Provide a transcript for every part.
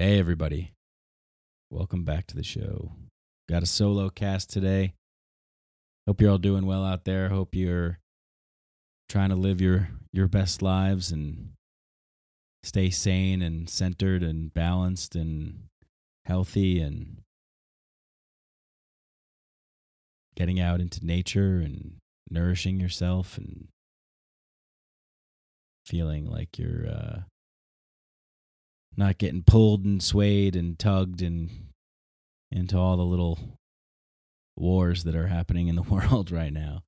Hey, everybody. Welcome back to the show. Got a solo cast today. Hope you're all doing well out there. Hope you're trying to live your, your best lives and stay sane and centered and balanced and healthy and getting out into nature and nourishing yourself and feeling like you're uh, not getting pulled and swayed and tugged and into all the little wars that are happening in the world right now.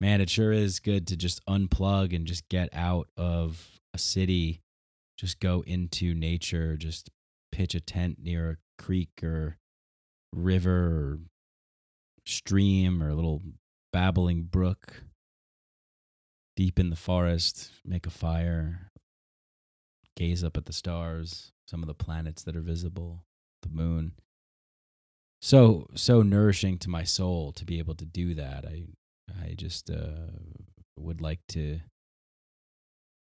Man, it sure is good to just unplug and just get out of a city, just go into nature, just pitch a tent near a creek or river or stream or a little babbling brook deep in the forest, make a fire, gaze up at the stars, some of the planets that are visible, the moon. So so nourishing to my soul to be able to do that. I I just uh, would like to.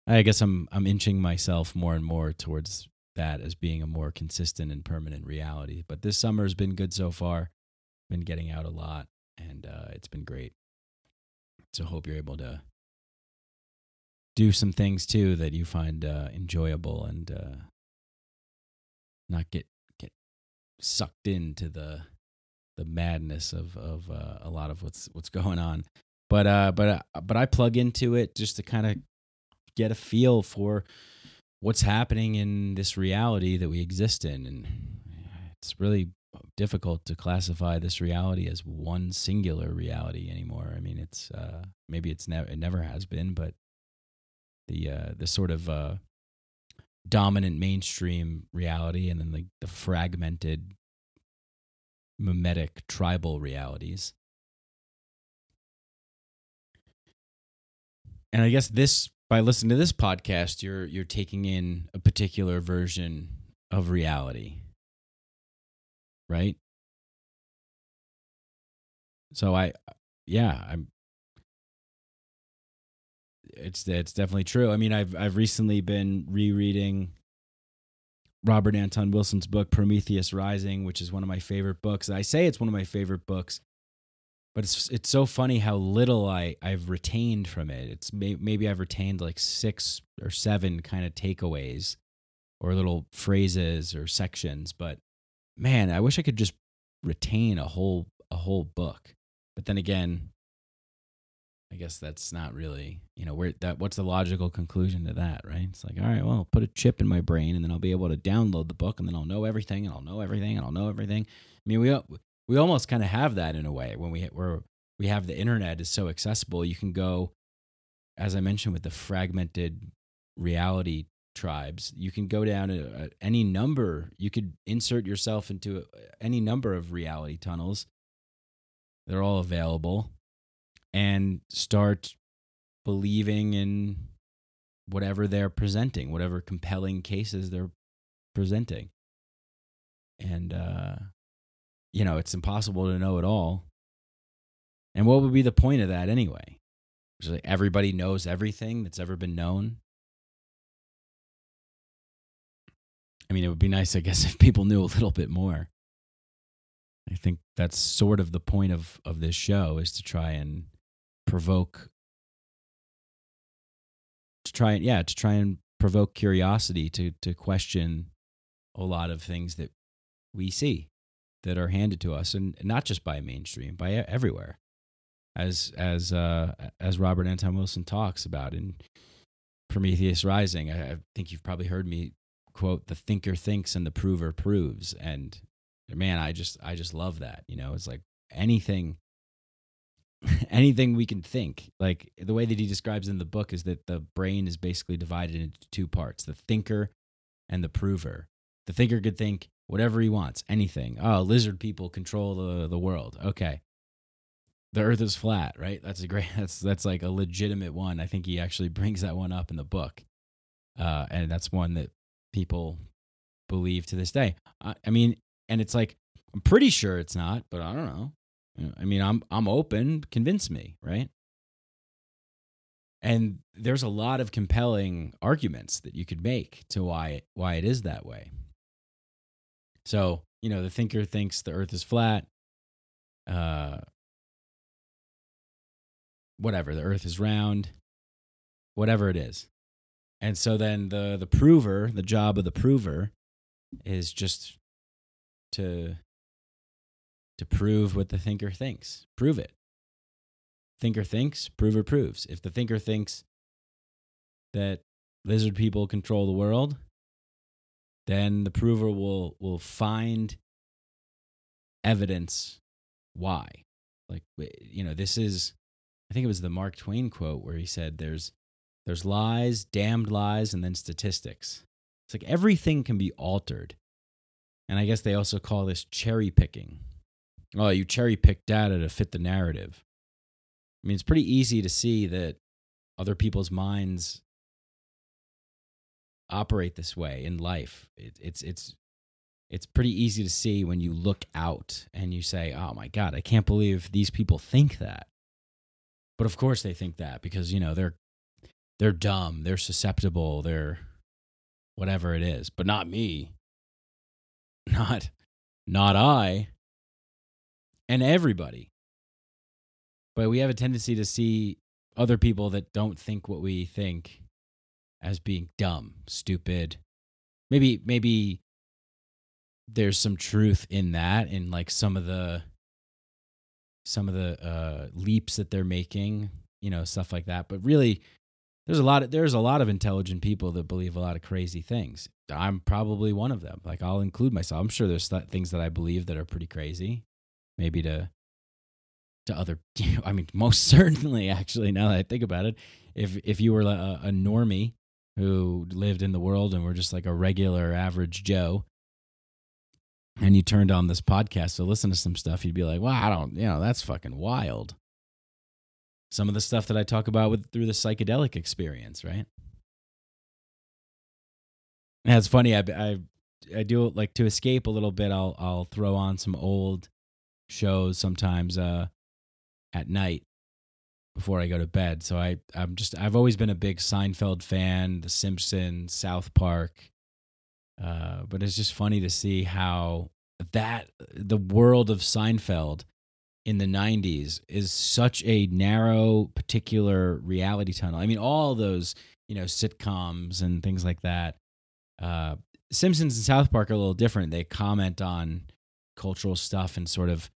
I guess I'm I'm inching myself more and more towards that as being a more consistent and permanent reality. But this summer has been good so far. Been getting out a lot, and uh, it's been great. So hope you're able to do some things too that you find uh, enjoyable and uh, not get get sucked into the the madness of of uh, a lot of what's what's going on. But uh, but uh, but I plug into it just to kind of get a feel for what's happening in this reality that we exist in, and it's really difficult to classify this reality as one singular reality anymore. I mean, it's uh, maybe it's never it never has been, but the uh, the sort of uh, dominant mainstream reality and then the, the fragmented mimetic tribal realities. And I guess this by listening to this podcast, you're you're taking in a particular version of reality. Right? So I yeah, I'm it's it's definitely true. I mean, I've I've recently been rereading Robert Anton Wilson's book Prometheus Rising, which is one of my favorite books. I say it's one of my favorite books, but it's it's so funny how little I I've retained from it. It's may, maybe I've retained like six or seven kind of takeaways or little phrases or sections, but man, I wish I could just retain a whole a whole book. But then again, I guess that's not really, you know, where that what's the logical conclusion to that, right? It's like, all right, well, I'll put a chip in my brain and then I'll be able to download the book and then I'll know everything and I'll know everything and I'll know everything. I mean, we we almost kind of have that in a way when we where we have the internet is so accessible. You can go as I mentioned with the fragmented reality tribes, you can go down to uh, any number, you could insert yourself into uh, any number of reality tunnels. They're all available and start believing in whatever they're presenting, whatever compelling cases they're presenting. And, uh, you know, it's impossible to know it all. And what would be the point of that anyway? Like everybody knows everything that's ever been known. I mean, it would be nice, I guess, if people knew a little bit more. I think that's sort of the point of, of this show is to try and provoke to try and yeah to try and provoke curiosity to to question a lot of things that we see that are handed to us and not just by mainstream by everywhere. As as uh as Robert Anton Wilson talks about in Prometheus Rising I, I think you've probably heard me quote the thinker thinks and the prover proves and man I just I just love that you know? It's like anything anything we can think. Like the way that he describes in the book is that the brain is basically divided into two parts the thinker and the prover. The thinker could think whatever he wants, anything. Oh, lizard people control the, the world. Okay. The earth is flat, right? That's a great, that's, that's like a legitimate one. I think he actually brings that one up in the book. Uh, and that's one that people believe to this day. I, I mean, and it's like, I'm pretty sure it's not, but I don't know. I mean, I'm I'm open. Convince me, right? And there's a lot of compelling arguments that you could make to why why it is that way. So, you know, the thinker thinks the earth is flat. Uh whatever, the earth is round, whatever it is. And so then the the prover, the job of the prover is just to to prove what the thinker thinks. Prove it. Thinker thinks, prover proves. If the thinker thinks that lizard people control the world, then the prover will will find evidence why. Like you know, this is I think it was the Mark Twain quote where he said there's there's lies, damned lies, and then statistics. It's like everything can be altered. And I guess they also call this cherry picking. Oh, you cherry pick data to fit the narrative. I mean, it's pretty easy to see that other people's minds operate this way in life. It, it's it's it's pretty easy to see when you look out and you say, "Oh my god, I can't believe these people think that." But of course they think that because, you know, they're they're dumb, they're susceptible, they're whatever it is, but not me. Not not I. And everybody. But we have a tendency to see other people that don't think what we think as being dumb, stupid. Maybe maybe there's some truth in that in like some of the some of the uh, leaps that they're making, you know, stuff like that. But really, there's a lot of there's a lot of intelligent people that believe a lot of crazy things. I'm probably one of them. Like I'll include myself. I'm sure there's th- things that I believe that are pretty crazy. Maybe to to other I mean most certainly actually now that I think about it, if if you were a, a normie who lived in the world and were just like a regular average Joe, and you turned on this podcast to listen to some stuff, you'd be like, well, I don't, you know, that's fucking wild. Some of the stuff that I talk about with through the psychedelic experience, right? Yeah, it's funny. I, I, I do like to escape a little bit. I'll, I'll throw on some old shows sometimes, uh, at night before I go to bed. So I, I'm just, I've always been a big Seinfeld fan, The Simpsons, South Park, uh, but it's just funny to see how that the world of Seinfeld in the 90s is such a narrow particular reality tunnel. I mean all those, you know, sitcoms and things like that. Uh, Simpsons and South Park are a little different. They comment on cultural stuff and sort of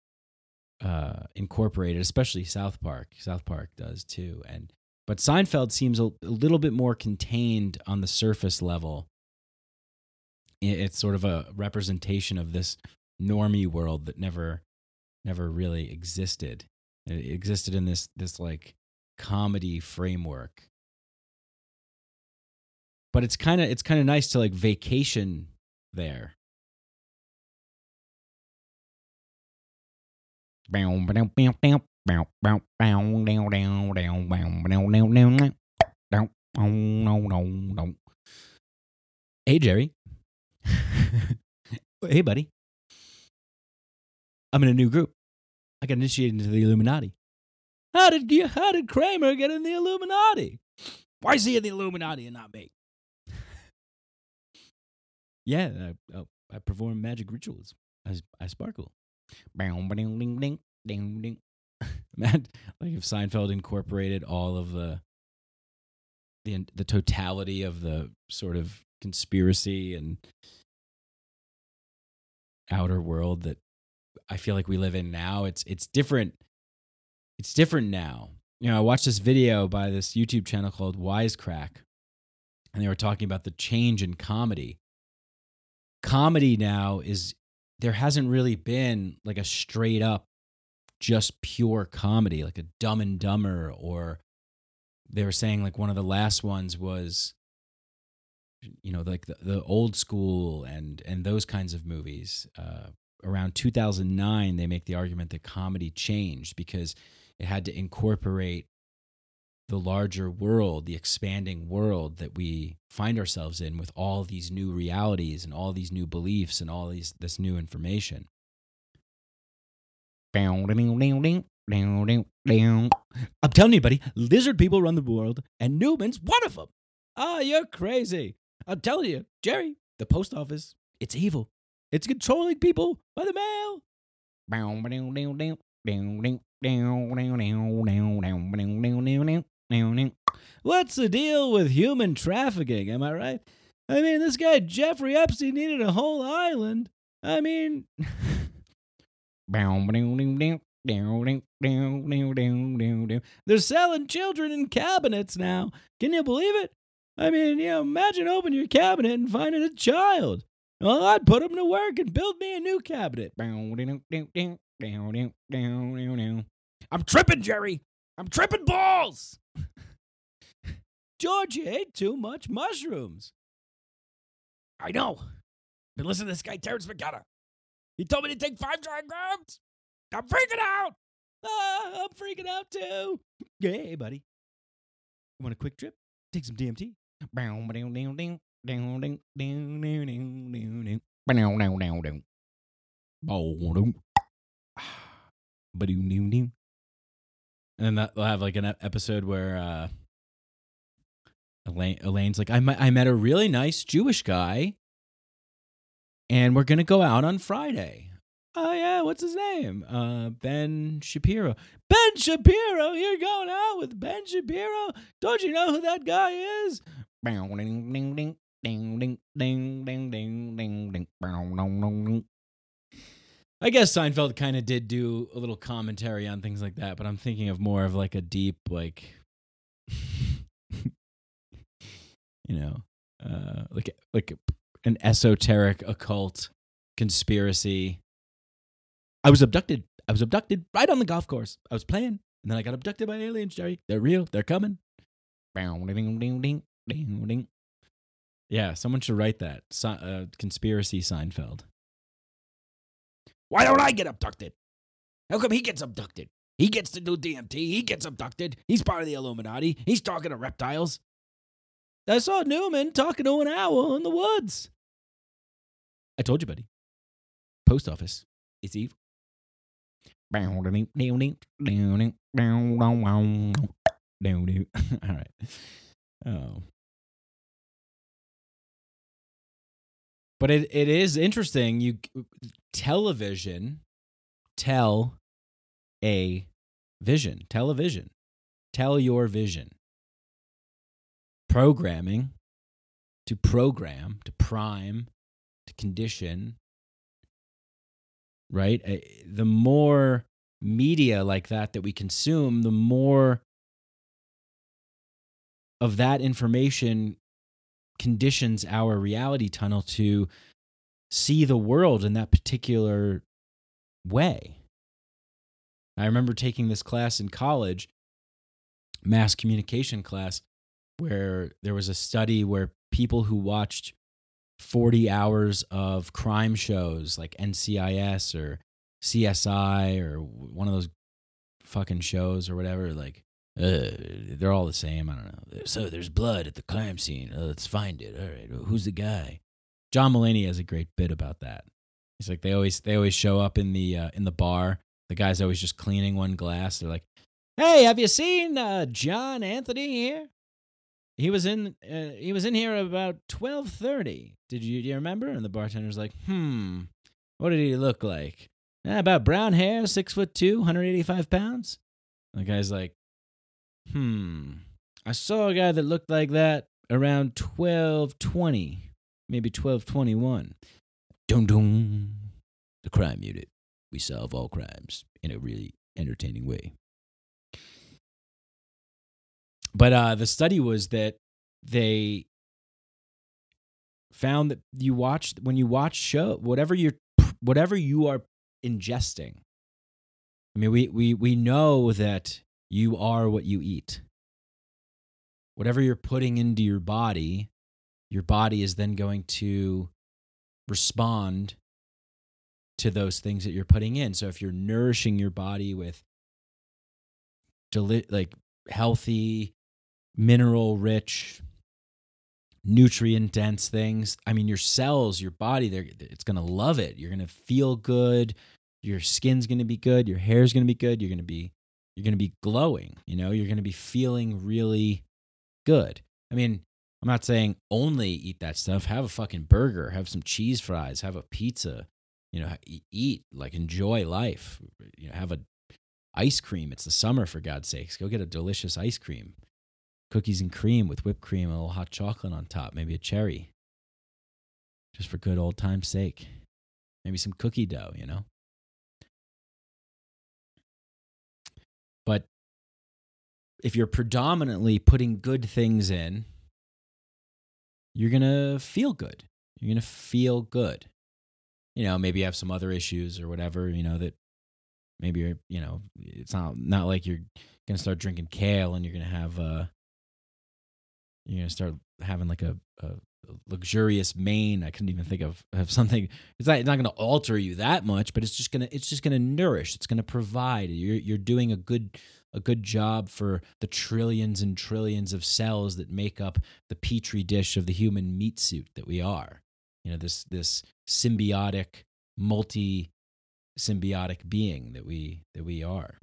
uh, incorporate it, especially South Park. South Park does too. And but Seinfeld seems a, a little bit more contained on the surface level it's sort of a representation of this normie world that never never really existed it existed in this this like comedy framework but it's kind of it's kind of nice to like vacation there hey jerry hey, buddy. I'm in a new group. I got initiated into the Illuminati. How did you, how did Kramer get in the Illuminati? Why is he in the Illuminati and not me? yeah, I, I, I, perform magic rituals. I, I sparkle. Ding. like if Seinfeld incorporated all of the the the totality of the sort of conspiracy and outer world that I feel like we live in now. It's it's different. It's different now. You know, I watched this video by this YouTube channel called Wisecrack, and they were talking about the change in comedy. Comedy now is there hasn't really been like a straight up just pure comedy, like a dumb and dumber, or they were saying like one of the last ones was you know like the, the old school and and those kinds of movies. Uh, around 2009 they make the argument that comedy changed because it had to incorporate the larger world the expanding world that we find ourselves in with all these new realities and all these new beliefs and all these this new information I'm telling you, buddy, lizard people run the world, and Newman's one of them. Ah, oh, you're crazy. I'm telling you, Jerry, the post office, it's evil. It's controlling people by the mail. What's the deal with human trafficking? Am I right? I mean, this guy Jeffrey Epstein needed a whole island. I mean, they're selling children in cabinets now. Can you believe it? I mean, you know, imagine opening your cabinet and finding a child. Well, I'd put him to work and build me a new cabinet. I'm tripping, Jerry. I'm tripping balls. George, you ate too much mushrooms. I know. Been listening to this guy, Terence McKenna. He told me to take five dry grams. I'm freaking out. Ah, I'm freaking out too. Hey, buddy. You want a quick trip? Take some DMT. And then they'll have like an episode where uh, Elaine, Elaine's like, I met, I met a really nice Jewish guy, and we're gonna go out on Friday. Oh yeah, what's his name? Uh, Ben Shapiro. Ben Shapiro, you're going out with Ben Shapiro? Don't you know who that guy is? I guess Seinfeld kind of did do a little commentary on things like that, but I'm thinking of more of like a deep, like, you know, uh, like like an esoteric occult conspiracy. I was abducted. I was abducted right on the golf course. I was playing, and then I got abducted by aliens. Jerry, they're real. They're coming. Yeah, someone should write that. uh, conspiracy Seinfeld. Why don't I get abducted? How come he gets abducted? He gets to do DMT. He gets abducted. He's part of the Illuminati. He's talking to reptiles. I saw Newman talking to an owl in the woods. I told you, buddy. Post office. It's evil. All right. Oh. But it, it is interesting. You television tell a vision. Television. Tell your vision. Programming to program, to prime, to condition. Right? Eh, the more media like that that we consume, the more of that information conditions our reality tunnel to see the world in that particular way. I remember taking this class in college, mass communication class, where there was a study where people who watched 40 hours of crime shows like NCIS or CSI or one of those fucking shows or whatever, like uh, they're all the same. I don't know. So there's blood at the crime scene. Uh, let's find it. All right, who's the guy? John Mulaney has a great bit about that. He's like they always they always show up in the uh, in the bar. The guy's always just cleaning one glass. They're like, "Hey, have you seen uh, John Anthony here? He was in uh, he was in here about twelve thirty. Did you do you remember?" And the bartender's like, "Hmm, what did he look like? Eh, about brown hair, six foot two, 185 pounds." And the guy's like, Hmm. I saw a guy that looked like that around 1220, maybe 1221. Dum dum. The crime unit. We solve all crimes in a really entertaining way. But uh, the study was that they found that you watch when you watch show whatever you're whatever you are ingesting. I mean, we we we know that you are what you eat. Whatever you're putting into your body, your body is then going to respond to those things that you're putting in. So if you're nourishing your body with deli- like healthy, mineral rich, nutrient dense things, I mean your cells, your body, they it's going to love it. You're going to feel good. Your skin's going to be good, your hair's going to be good, you're going to be you're going to be glowing, you know, you're going to be feeling really good. I mean, I'm not saying only eat that stuff. Have a fucking burger, have some cheese fries, have a pizza, you know, eat, like enjoy life. You know, have a ice cream. It's the summer for God's sakes. Go get a delicious ice cream. Cookies and cream with whipped cream and a little hot chocolate on top, maybe a cherry. Just for good old time's sake. Maybe some cookie dough, you know? But if you're predominantly putting good things in, you're going to feel good. You're going to feel good. You know, maybe you have some other issues or whatever, you know, that maybe you're, you know, it's not not like you're going to start drinking kale and you're going to have uh you're to start having like a, a luxurious mane. I couldn't even think of, of something. It's not, it's not to alter you that much, but it's just to it's just to nourish. It's to provide. You're you're doing a good a good job for the trillions and trillions of cells that make up the petri dish of the human meat suit that we are. You know, this this symbiotic, multi symbiotic being that we that we are.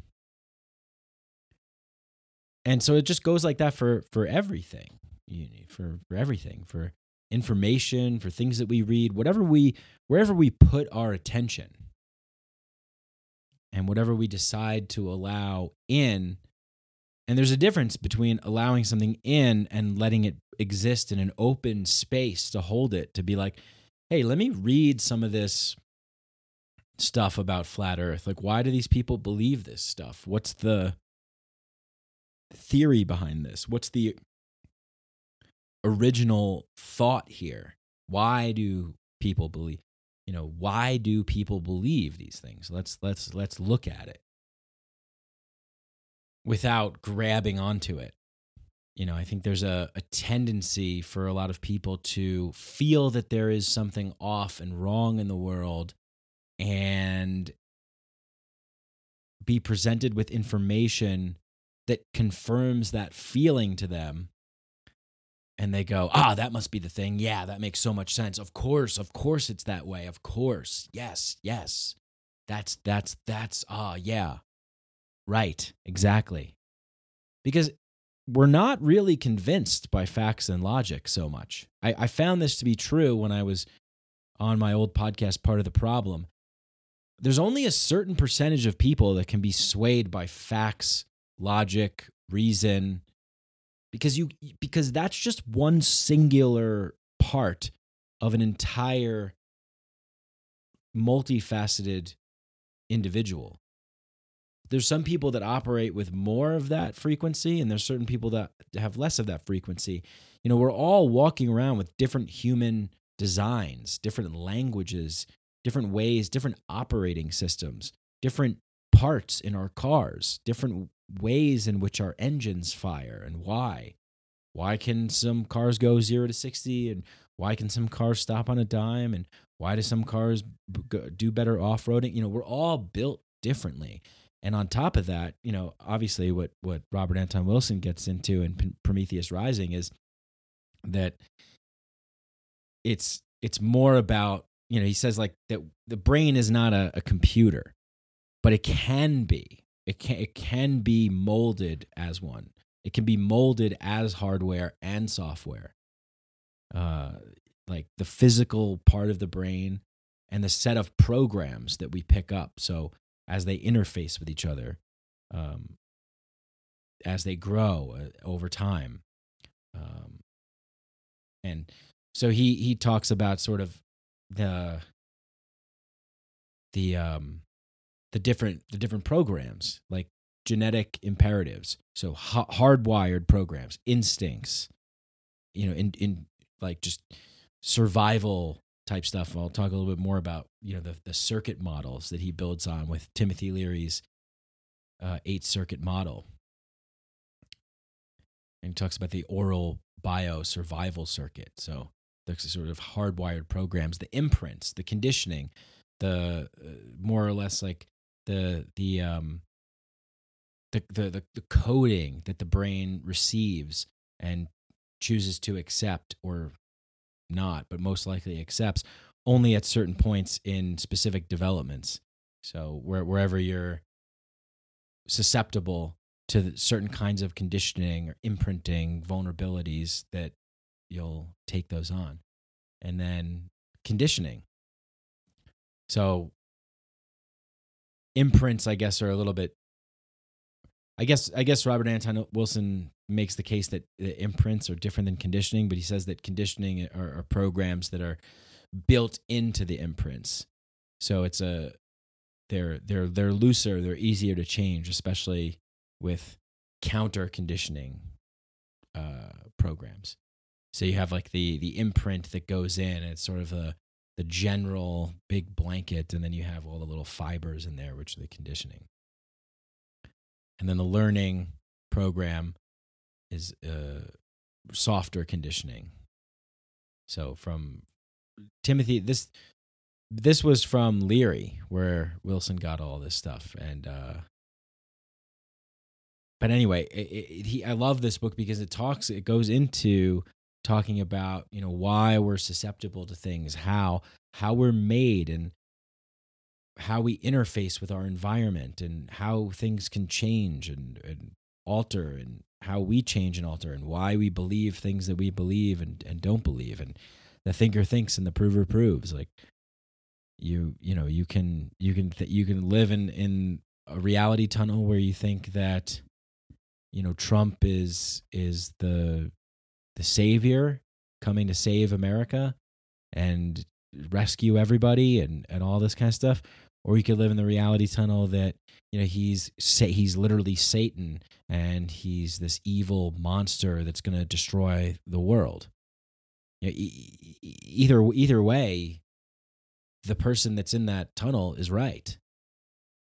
And so it just goes like that for for everything. You, know, for for everything, for information, for things that we read, whatever we wherever we put our attention and whatever we decide to allow in. And there's a difference between allowing something in and letting it exist in an open space to hold it, to be like, hey, let me read some of this stuff about flat earth. Like, why do these people believe this stuff? What's the theory behind this? What's the original thought here? Why do people believe? you know why do people believe these things let's let's let's look at it without grabbing onto it you know i think there's a, a tendency for a lot of people to feel that there is something off and wrong in the world and be presented with information that confirms that feeling to them and they go, ah, that must be the thing. Yeah, that makes so much sense. Of course, of course it's that way. Of course. Yes, yes. That's, that's, that's, ah, yeah. Right, exactly. Because we're not really convinced by facts and logic so much. I, I found this to be true when I was on my old podcast, Part of the Problem. There's only a certain percentage of people that can be swayed by facts, logic, reason, because you because that's just one singular part of an entire multifaceted individual. There's some people that operate with more of that frequency and there's certain people that have less of that frequency. You know we're all walking around with different human designs different languages different ways different operating systems different parts in our cars different ways in which our engines fire and why. Why can some cars go 0 to 60 and why can some cars stop on a dime and why do some cars do better off-roading? You know, we're all built differently. And on top of that, you know, obviously what what Robert Anton Wilson gets into in Prometheus Rising is that it's it's more about you know he says like that the brain is not a, a computer but it can be it can it can be molded as one. It can be molded as hardware and software. Uh, like the physical part of the brain and the set of programs that we pick up. So as they interface with each other, um, as they grow uh, over time, um, and so he he talks about sort of the the um the different the different programs like genetic imperatives so ha- hardwired programs instincts you know in in like just survival type stuff. I'll talk a little bit more about you know the, the circuit models that he builds on with timothy leary's uh, eight circuit model. And he talks about the oral bio survival circuit. So the sort of hardwired programs the imprints the conditioning the uh, more or less like the the um the, the the the coding that the brain receives and chooses to accept or not, but most likely accepts only at certain points in specific developments. So where, wherever you're susceptible to certain kinds of conditioning or imprinting vulnerabilities that you'll take those on. And then conditioning. So imprints, I guess, are a little bit. I guess I guess Robert Anton Wilson makes the case that the imprints are different than conditioning, but he says that conditioning are, are programs that are built into the imprints. So it's a they're they're they're looser, they're easier to change, especially with counter conditioning uh, programs. So you have like the the imprint that goes in. It's sort of a the general big blanket, and then you have all the little fibers in there, which are the conditioning. And then the learning program is uh, softer conditioning. So from Timothy, this this was from Leary, where Wilson got all this stuff, and uh, but anyway, it, it, he I love this book because it talks, it goes into talking about you know why we're susceptible to things, how how we're made, and how we interface with our environment, and how things can change and, and alter, and how we change and alter, and why we believe things that we believe and, and don't believe, and the thinker thinks and the prover proves. Like you, you know, you can you can th- you can live in in a reality tunnel where you think that you know Trump is is the the savior coming to save America and rescue everybody and and all this kind of stuff or you could live in the reality tunnel that you know he's he's literally Satan and he's this evil monster that's going to destroy the world. You know, either either way, the person that's in that tunnel is right.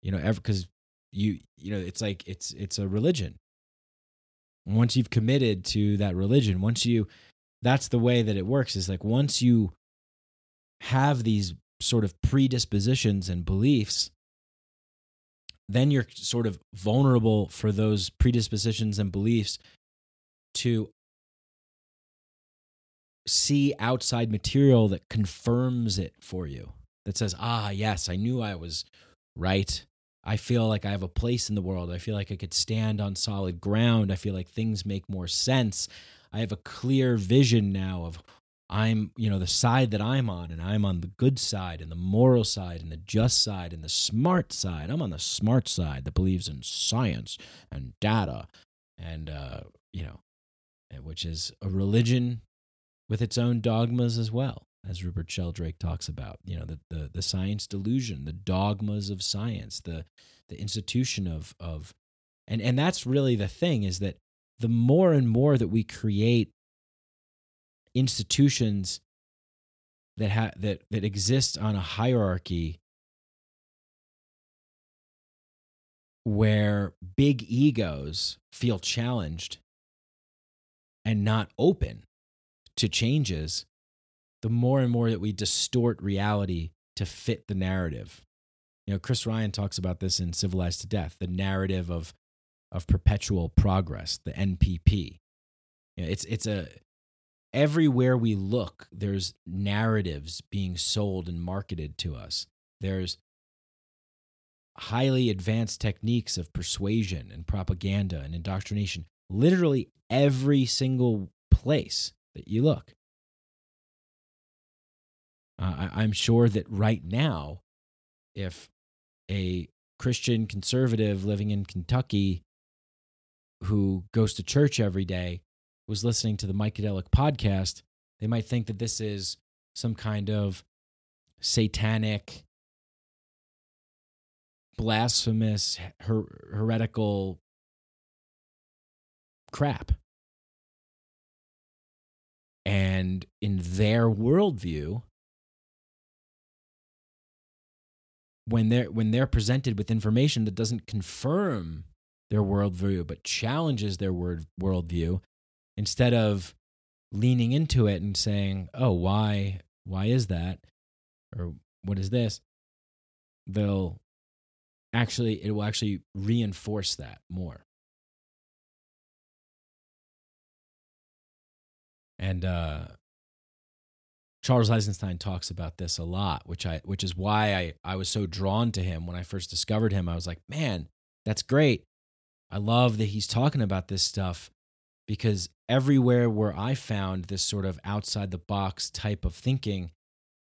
You know, because you you know it's like it's it's a religion. Once you've committed to that religion, once you that's the way that it works is like once you have these sort of predispositions and beliefs, then you're sort of vulnerable for those predispositions and beliefs to see outside material that confirms it for you that says ah yes i knew i was right i feel like i have a place in the world. I feel like i could stand on solid ground. I feel like things make more sense. I have a clear vision now of I'm, you know, the side that I'm on, and I'm on the good side, and the moral side, and the just side, and the smart side. I'm on the smart side that believes in science and data, and uh, you know, which is a religion with its own dogmas as well, as Rupert Sheldrake talks about. You know, the the, the science delusion, the dogmas of science, the the institution of of, and and that's really the thing is that the more and more that we create institutions that ha- that that exist on a hierarchy where big egos feel challenged and not open to changes the more and more that we distort reality to fit the narrative you know chris ryan talks about this in civilized to death the narrative of of perpetual progress the npp you know, it's it's a everywhere we look, there's narratives being sold and marketed to us. There's highly advanced techniques of persuasion and propaganda and indoctrination, literally every single place that you look. Uh, I, I'm sure that right now, if a Christian conservative living in Kentucky who goes to church every day was listening to the Mikadelic podcast, they might think that this is some kind of satanic, blasphemous, her- heretical crap. And in their worldview, when they're when they're presented with information that doesn't confirm their worldview but challenges their word worldview, instead of leaning into it and saying, "Oh, why why is that?" or "What is this?" they'll actually it will actually reinforce that more. And uh Charles Eisenstein talks about this a lot, which I which is why I I was so drawn to him when I first discovered him. I was like, "Man, that's great. I love that he's talking about this stuff because everywhere where I found this sort of outside the box type of thinking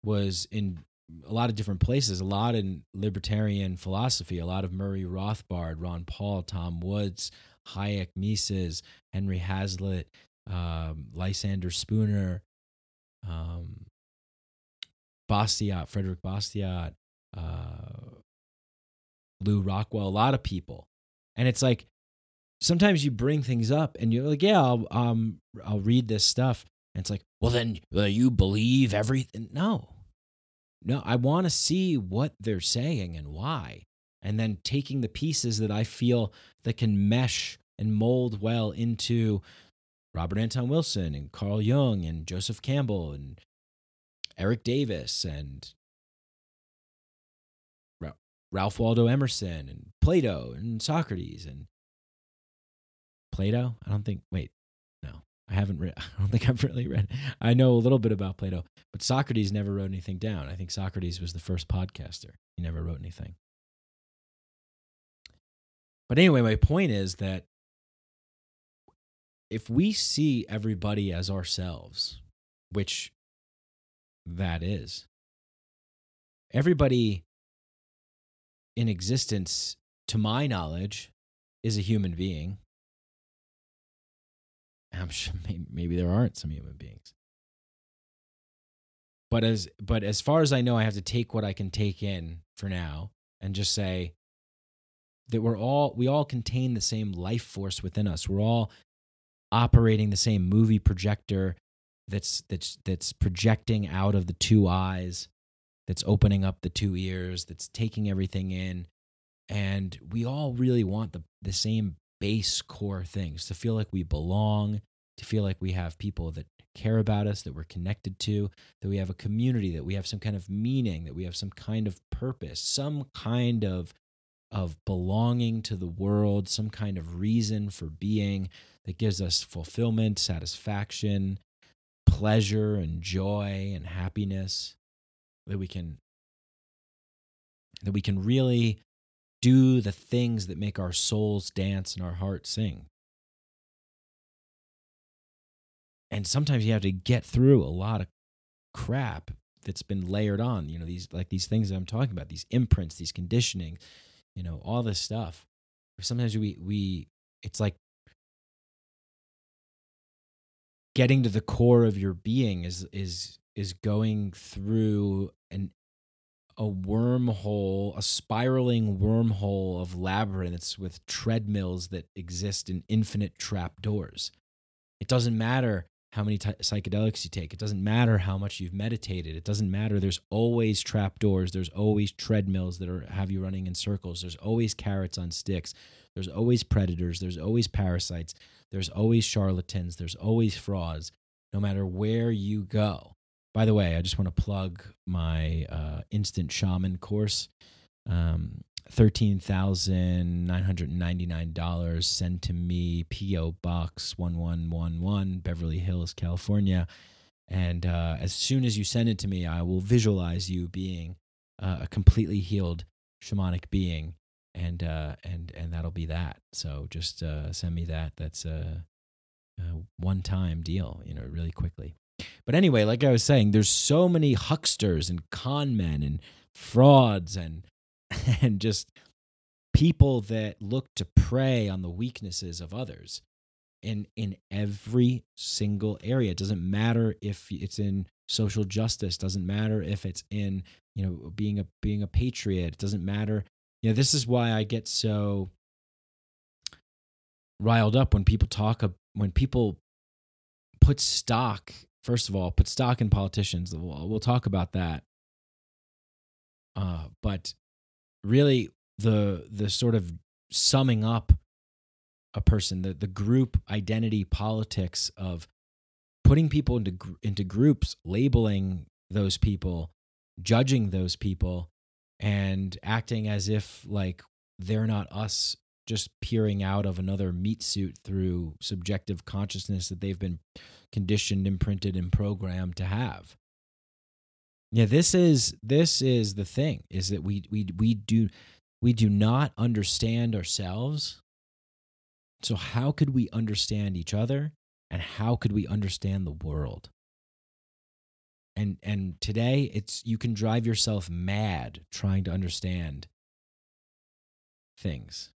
was in a lot of different places, a lot in libertarian philosophy, a lot of Murray Rothbard, Ron Paul, Tom Woods, Hayek Mises, Henry Hazlitt, um, Lysander Spooner, um, Bastiat, Frederick Bastiat, uh, Lew Rockwell, a lot of people. And it's like sometimes you bring things up and you're like, yeah, I'll, um, I'll read this stuff. And it's like, well, then well, you believe everything. No, no, I want to see what they're saying and why. And then taking the pieces that I feel that can mesh and mold well into Robert Anton Wilson and Carl Jung and Joseph Campbell and Eric Davis and Ralph Waldo Emerson and Plato and Socrates and Plato. I don't think. Wait, no, I haven't read. I don't think I've really read. I know a little bit about Plato, but Socrates never wrote anything down. I think Socrates was the first podcaster. He never wrote anything. But anyway, my point is that if we see everybody as ourselves, which that is, everybody in existence, to my knowledge, is a human being. I'm sure maybe there aren't some human beings. But as but as far as I know, I have to take what I can take in for now and just say that we're all we all contain the same life force within us. We're all operating the same movie projector that's that's that's projecting out of the two eyes that's opening up the two ears, that's taking everything in. And we all really want the, the same base core things to feel like we belong, to feel like we have people that care about us, that we're connected to, that we have a community, that we have some kind of meaning, that we have some kind of purpose, some kind of of belonging to the world, some kind of reason for being that gives us fulfillment, satisfaction, pleasure and joy and happiness that we can that we can really do the things that make our souls dance and our hearts sing. And sometimes you have to get through a lot of crap that's been layered on, you know, these like these things that I'm talking about, these imprints, these conditioning, you know, all this stuff. Sometimes we we it's like getting to the core of your being is is is going through an a wormhole, a spiraling wormhole of labyrinths with treadmills that exist in infinite trapdoors. It doesn't matter how many t- psychedelics you take. It doesn't matter how much you've meditated. It doesn't matter. There's always trapdoors. There's always treadmills that are have you running in circles. There's always carrots on sticks. There's always predators. There's always parasites. There's always charlatans. There's always frauds. No matter where you go, by the way, I just want to plug my uh, instant shaman course. Um, $13,999 sent to me, P.O. Box 1111, Beverly Hills, California. And uh, as soon as you send it to me, I will visualize you being uh, a completely healed shamanic being. And uh, and and that'll be that. So just uh, send me that. That's a, a one time deal, you know, really quickly. But anyway, like I was saying, there's so many hucksters and con men and frauds and and just people that look to prey on the weaknesses of others in in every single area. It doesn't matter if it's in social justice, doesn't matter if it's in, you know, being a being a patriot. It doesn't matter. You know, this is why I get so riled up when people talk when people put stock first of all, put stock in politicians. We'll, we'll talk about that. Uh, but really, the the sort of summing up a person, the the group identity politics of putting people into into groups, labeling those people, judging those people, and acting as if like they're not us just peering out of another meat suit through subjective consciousness that they've been conditioned, imprinted, and programmed to have. Yeah, this is this is the thing is that we we we do we do not understand ourselves So, how could we understand each other and how could we understand the world? And, and today, it's you can drive yourself mad trying to understand things.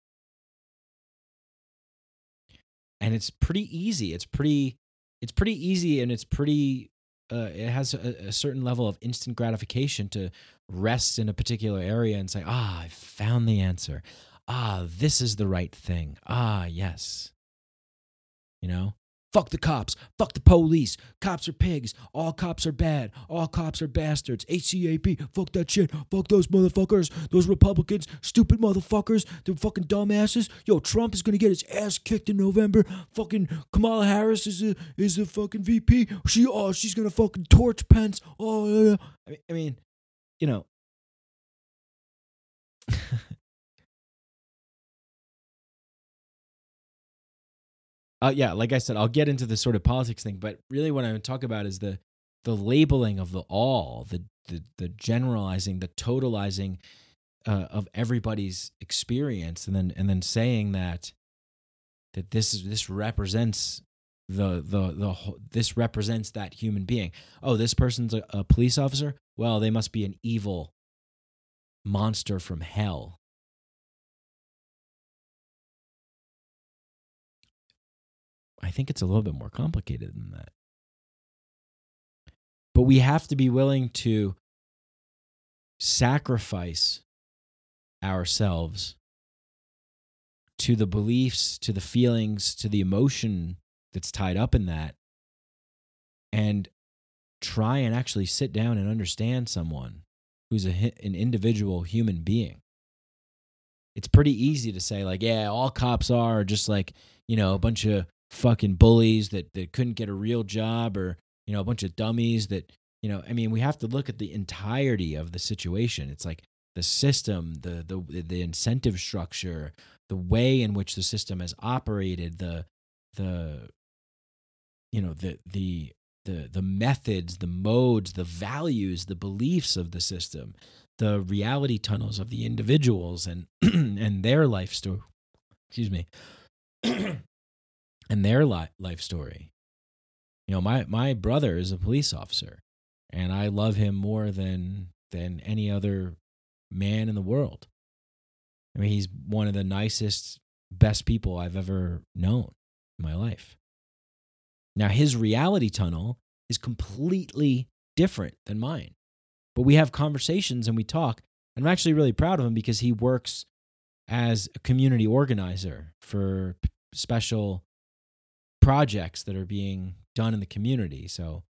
And it's pretty easy. It's pretty it's pretty easy and it's pretty uh, it has a, a, certain level of instant gratification to rest in a particular area and say, ah, I found the answer. Ah, this is the right thing. Ah, yes. You know? Fuck the cops. Fuck the police. Cops are pigs. All cops are bad. All cops are bastards. ACAB. Fuck that shit. Fuck those motherfuckers. Those Republicans. Stupid motherfuckers. They're fucking dumbasses. Yo, Trump is gonna get his ass kicked in November. Fucking Kamala Harris is a is a fucking VP. She oh she's gonna fucking torch Pence. Oh, I mean, I mean you know. uh, yeah, like I said, I'll get into the sort of politics thing, but really what I talk about is the the labeling of the all, the the, the generalizing, the totalizing uh, of everybody's experience, and then and then saying that that this is this represents the the the this represents that human being. Oh, this person's a, a police officer. Well, they must be an evil monster from hell. I think it's a little bit more complicated than that. But we have to be willing to sacrifice ourselves to the beliefs, to the feelings, to the emotion that's tied up in that, and try and actually sit down and understand someone who's a, an individual human being. It's pretty easy to say, like, yeah, all cops are just like, you know, a bunch of fucking bullies that, that couldn't get a real job or, you know, a bunch of dummies that, you know, I mean, we have to look at the entirety of the situation. It's like the system, the the the incentive structure, the way in which the system has operated, the the you know, the the the the methods, the modes, the values, the beliefs of the system, the reality tunnels of the individuals and and their life story. Excuse me. and their li- life story. You know, my my brother is a police officer, and I love him more than than any other man in the world. I mean, he's one of the nicest, best people I've ever known in my life. Now, his reality tunnel is completely different than mine. But we have conversations and we talk. And I'm actually really proud of him because he works as a community organizer for special projects that are being done in the community. So,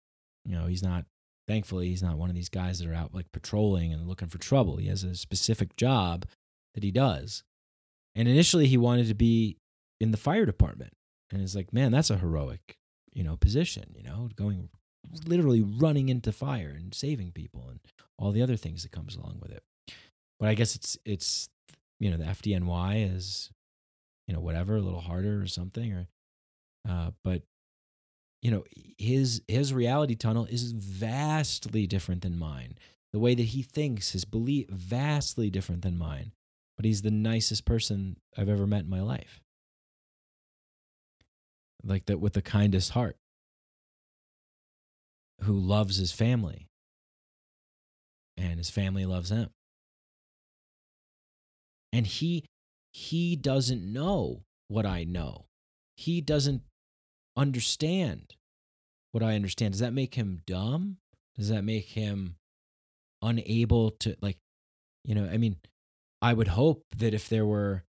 you know, he's not, thankfully, he's not one of these guys that are out like patrolling and looking for trouble. He has a specific job that he does. And initially, he wanted to be in the fire department. And it's like, man, that's a heroic, you know, position, you know, going literally running into fire and saving people and all the other things that comes along with it. But I guess it's it's you know the FDNY is you know whatever a little harder or something or uh, but you know his his reality tunnel is vastly different than mine. The way that he thinks, his belief, vastly different than mine. But he's the nicest person I've ever met in my life. Like that with the kindest heart, who loves his family, and his family loves him. And he he doesn't know what I know. He doesn't understand what I understand. Does that make him dumb? Does that make him unable to like you know, I mean, I would hope that if there were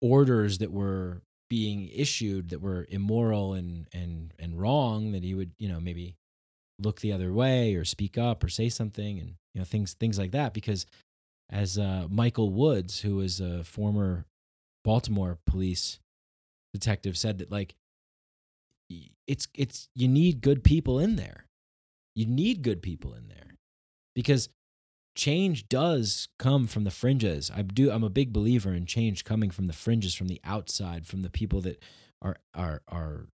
orders that were being issued that were immoral and and and wrong that he would, you know, maybe look the other way or speak up or say something and you know things things like that because as uh, Michael Woods who is a former Baltimore police detective said that like it's it's you need good people in there. You need good people in there because change does come from the fringes. I do I'm a big believer in change coming from the fringes from the outside from the people that are are are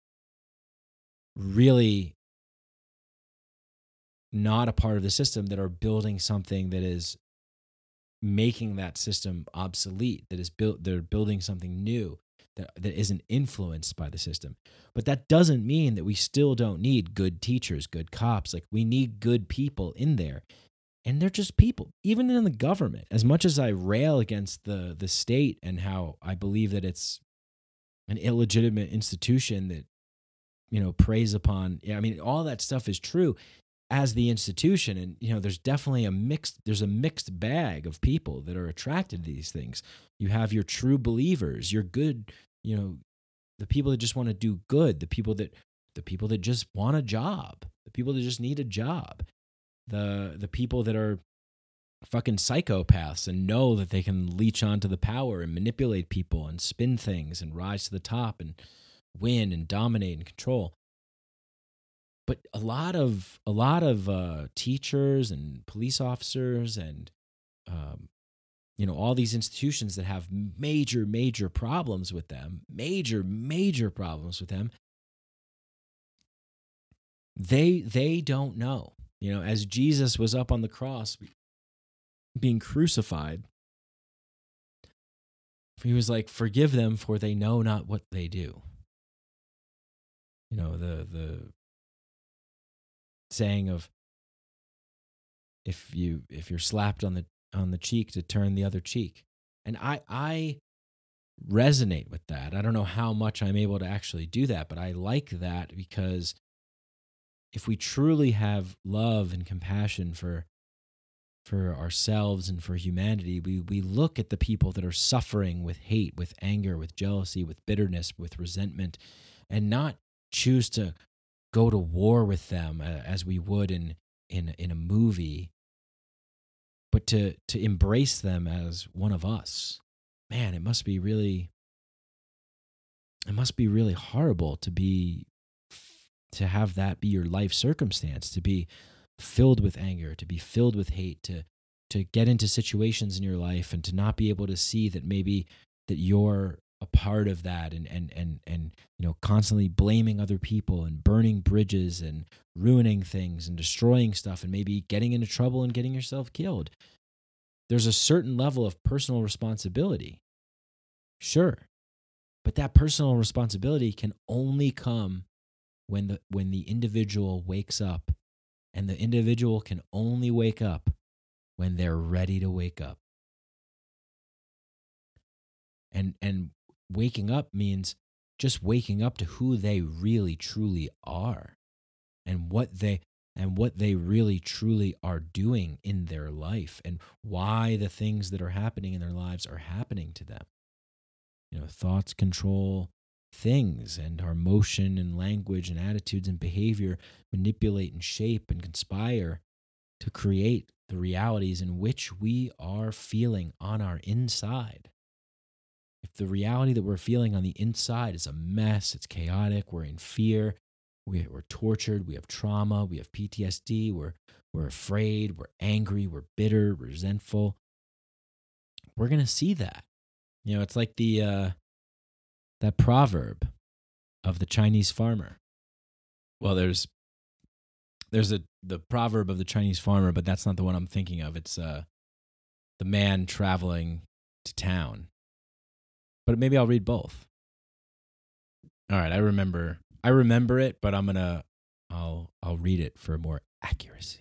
really not a part of the system that are building something that is making that system obsolete that is built they're building something new that, that isn't influenced by the system. But that doesn't mean that we still don't need good teachers good cops. Like we need good people in there. And they're just people even in the government. As much as i rail against the the state and how i believe that it's an illegitimate institution that you know preys upon yeah i mean all that stuff is true as the institution. And you know there's definitely a mixed there's a mixed bag of people that are attracted to these things. You have your true believers your good you know the people that just want to do good the people that the people that just want a job the people that just need a job the the people that are fucking psychopaths and know that they can leech onto the power and manipulate people and spin things and rise to the top and win and dominate and control. But a lot of a lot of uh, teachers and police officers and um, you know all these institutions that have major major problems with them major major problems with them they they don't know. You know as jesus was up on the cross being crucified he was like forgive them for they know not what they do. You know the the saying of if you if you're slapped on the on the cheek to turn the other cheek. And i i resonate with that. I don't know how much i'm able to actually do that but i like that because if we truly have love and compassion for for ourselves and for humanity we we look at the people that are suffering with hate with anger with jealousy with bitterness with resentment and not choose to go to war with them uh, as we would in in in a movie but to to embrace them as one of us man it must be really it must be really horrible to be to have that be your life circumstance to be filled with anger to be filled with hate to to get into situations in your life and to not be able to see that maybe that you're a part of that and and and and you know constantly blaming other people and burning bridges and ruining things and destroying stuff and maybe getting into trouble and getting yourself killed. There's a certain level of personal responsibility. Sure. But that personal responsibility can only come when the when the individual wakes up and the individual can only wake up when they're ready to wake up. And and waking up means just waking up to who they really truly are and what they and what they really truly are doing in their life and why the things that are happening in their lives are happening to them. You know thoughts control things and our motion and language and attitudes and behavior manipulate and shape and conspire to create the realities in which we are feeling on our inside the reality that we're feeling on the inside is a mess, it's chaotic, we're in fear, we, we're tortured, we have trauma, we have PTSD, we're, we're afraid, we're angry, we're bitter, resentful, we're going to see that. You know, it's like the, uh, that proverb of the Chinese farmer. Well, there's, there's a, the proverb of the Chinese farmer, but that's not the one I'm thinking of. It's, uh, the man traveling to town but maybe I'll read both. All right, I remember I remember it, but I'm to I'll I'll read it for more accuracy.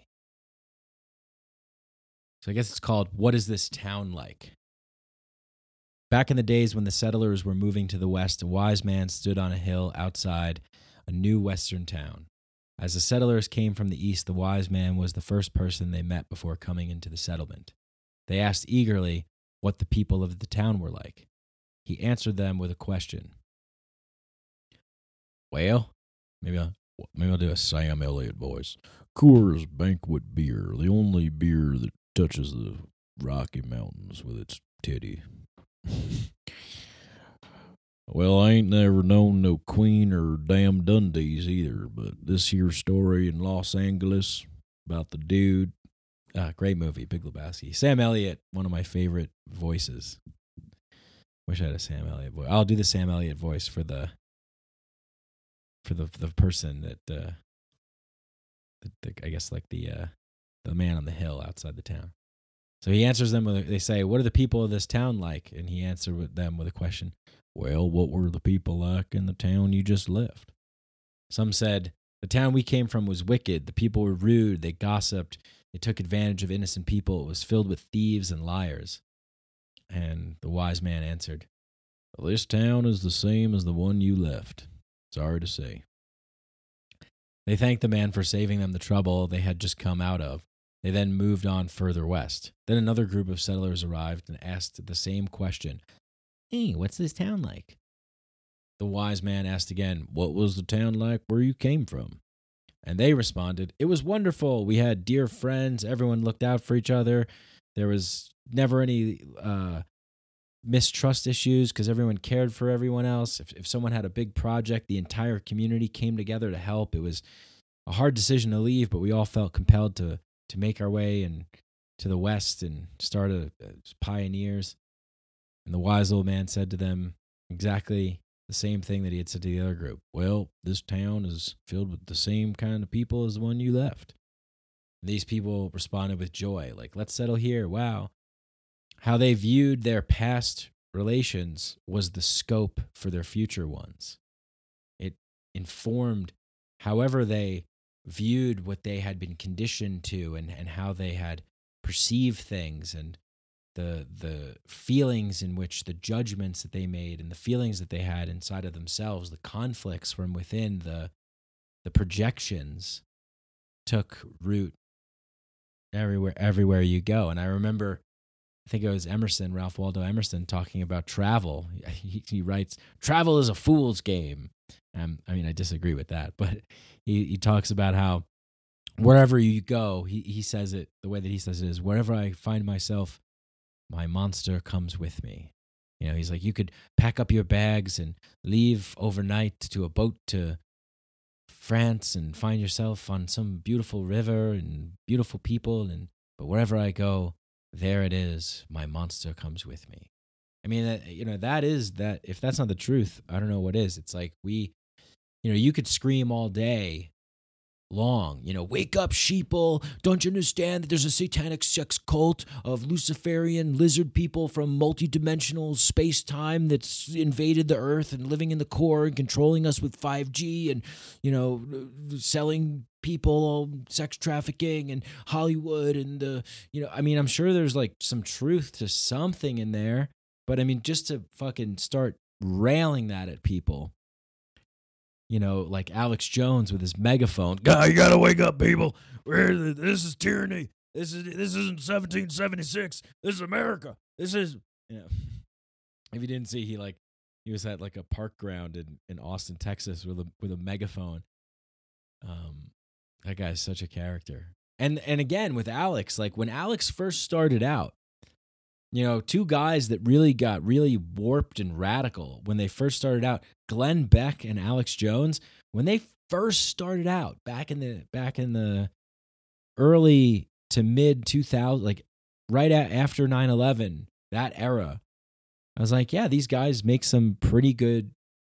So I guess it's called What is this town like? Back in the days when the settlers were moving to the west, a wise man stood on a hill outside a new western town. As the settlers came from the east, the wise man was the first person they met before coming into the settlement. They asked eagerly what the people of the town were like he answered them with a question. Well, maybe I'll, maybe I'll do a Sam Elliott voice. Coors Banquet Beer, the only beer that touches the Rocky Mountains with its titty. well, I ain't never known no Queen or damn Dundee's either, but this here story in Los Angeles about the dude, ah, great movie, Big Lebowski. Sam Elliott, one of my favorite voices. Wish I had a Sam Elliott voice. I'll do the Sam Elliott voice for the for the the person that uh the, the I guess like the uh the man on the hill outside the town. So he answers them with, they say, What are the people of this town like? And he answered them with a question, Well, what were the people like in the town you just left? Some said, The town we came from was wicked. The people were rude. They gossiped. They took advantage of innocent people. It was filled with thieves and liars. And the wise man answered, This town is the same as the one you left. Sorry to say. They thanked the man for saving them the trouble they had just come out of. They then moved on further west. Then another group of settlers arrived and asked the same question Hey, what's this town like? The wise man asked again, What was the town like where you came from? And they responded, It was wonderful. We had dear friends. Everyone looked out for each other. There was never any uh, mistrust issues because everyone cared for everyone else. If, if someone had a big project, the entire community came together to help. It was a hard decision to leave, but we all felt compelled to to make our way and to the west and start a, as pioneers. And the wise old man said to them exactly the same thing that he had said to the other group. Well, this town is filled with the same kind of people as the one you left. These people responded with joy, like, let's settle here. Wow. How they viewed their past relations was the scope for their future ones. It informed however they viewed what they had been conditioned to and, and how they had perceived things and the the feelings in which the judgments that they made and the feelings that they had inside of themselves, the conflicts from within, the the projections took root everywhere everywhere you go. And I remember I think it was Emerson, Ralph Waldo Emerson, talking about travel. He, he writes, "Travel is a fool's game." Um, I mean, I disagree with that, but he, he talks about how wherever you go, he, he says it the way that he says it is wherever I find myself, my monster comes with me. You know, he's like, you could pack up your bags and leave overnight to a boat to France and find yourself on some beautiful river and beautiful people. And but wherever I go, there it is. My monster comes with me. I mean, you know, that is that. If that's not the truth, I don't know what is. It's like we, you know, you could scream all day long. You know, wake up, sheeple. Don't you understand that there's a satanic sex cult of Luciferian lizard people from multidimensional space time that's invaded the earth and living in the core and controlling us with 5G and, you know, selling people sex trafficking and Hollywood and the, you know, I mean, I'm sure there's like some truth to something in there, but I mean, just to fucking start railing that at people you know, like Alex Jones with his megaphone. God, you gotta wake up, people. We're, this is tyranny. This is this isn't 1776. This is America. This is you know. If you didn't see, he like he was at like a park ground in, in Austin, Texas, with a with a megaphone. Um, that guy's such a character. And and again with Alex, like when Alex first started out, you know, two guys that really got really warped and radical when they first started out, Glenn Beck and Alex Jones, when they first started out back in the back in the early to mid 2000 like right at, after 9/11, that era. I was like, yeah, these guys make some pretty good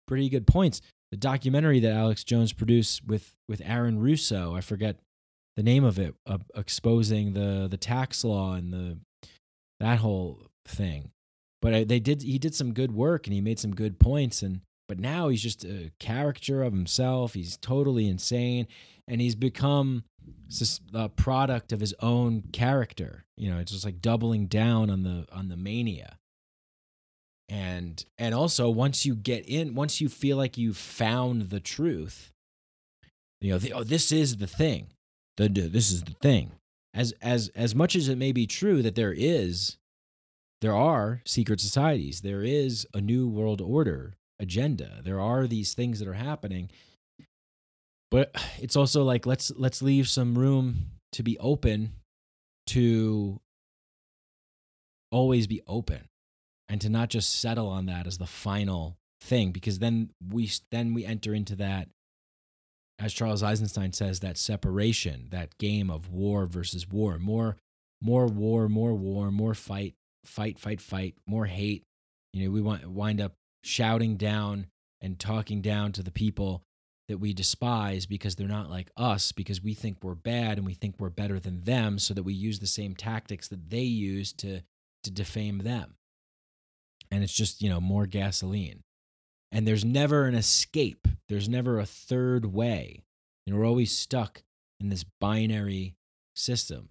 pretty good points. The documentary that Alex Jones produced with with Aaron Russo, I forget the name of it, uh, exposing the the tax law and the that whole thing. But they did he did some good work and he made some good points and but now he's just a caricature of himself. He's totally insane and he's become a product of his own character. You know, it's just like doubling down on the on the mania. And and also once you get in, once you feel like you've found the truth, you know, the, oh, this is the thing. The, this is the thing as as as much as it may be true that there is there are secret societies there is a new world order agenda there are these things that are happening. But it's also like let's let's leave some room to be open to always be open and to not just settle on that as the final thing because then we then we enter into that as Charles Eisenstein says, that separation, that game of war versus war, more, more war, more war, more fight, fight, fight, fight, more hate. You know, we want, wind up shouting down and talking down to the people that we despise because they're not like us because we think we're bad and we think we're better than them so that we use the same tactics that they use to to defame them. And it's just you know more gasoline and there's never an escape. There's never a third way. And we're always stuck in this binary system.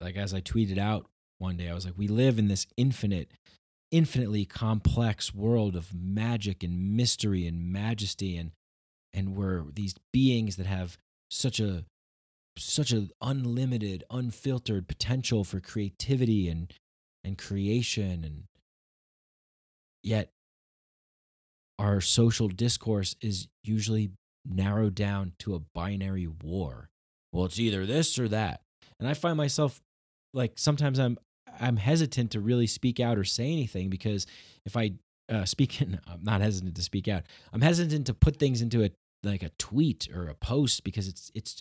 Like as i tweeted out one day i was like we live in this infinite infinitely complex world of magic and mystery and majesty and and we're these beings that have such a such an unlimited unfiltered potential for creativity and and creation and yet our social discourse is usually narrowed down to a binary war well it's either this or that and i find myself like sometimes i'm i'm hesitant to really speak out or say anything because if i uh, speak i'm not hesitant to speak out i'm hesitant to put things into a like a tweet or a post because it's it's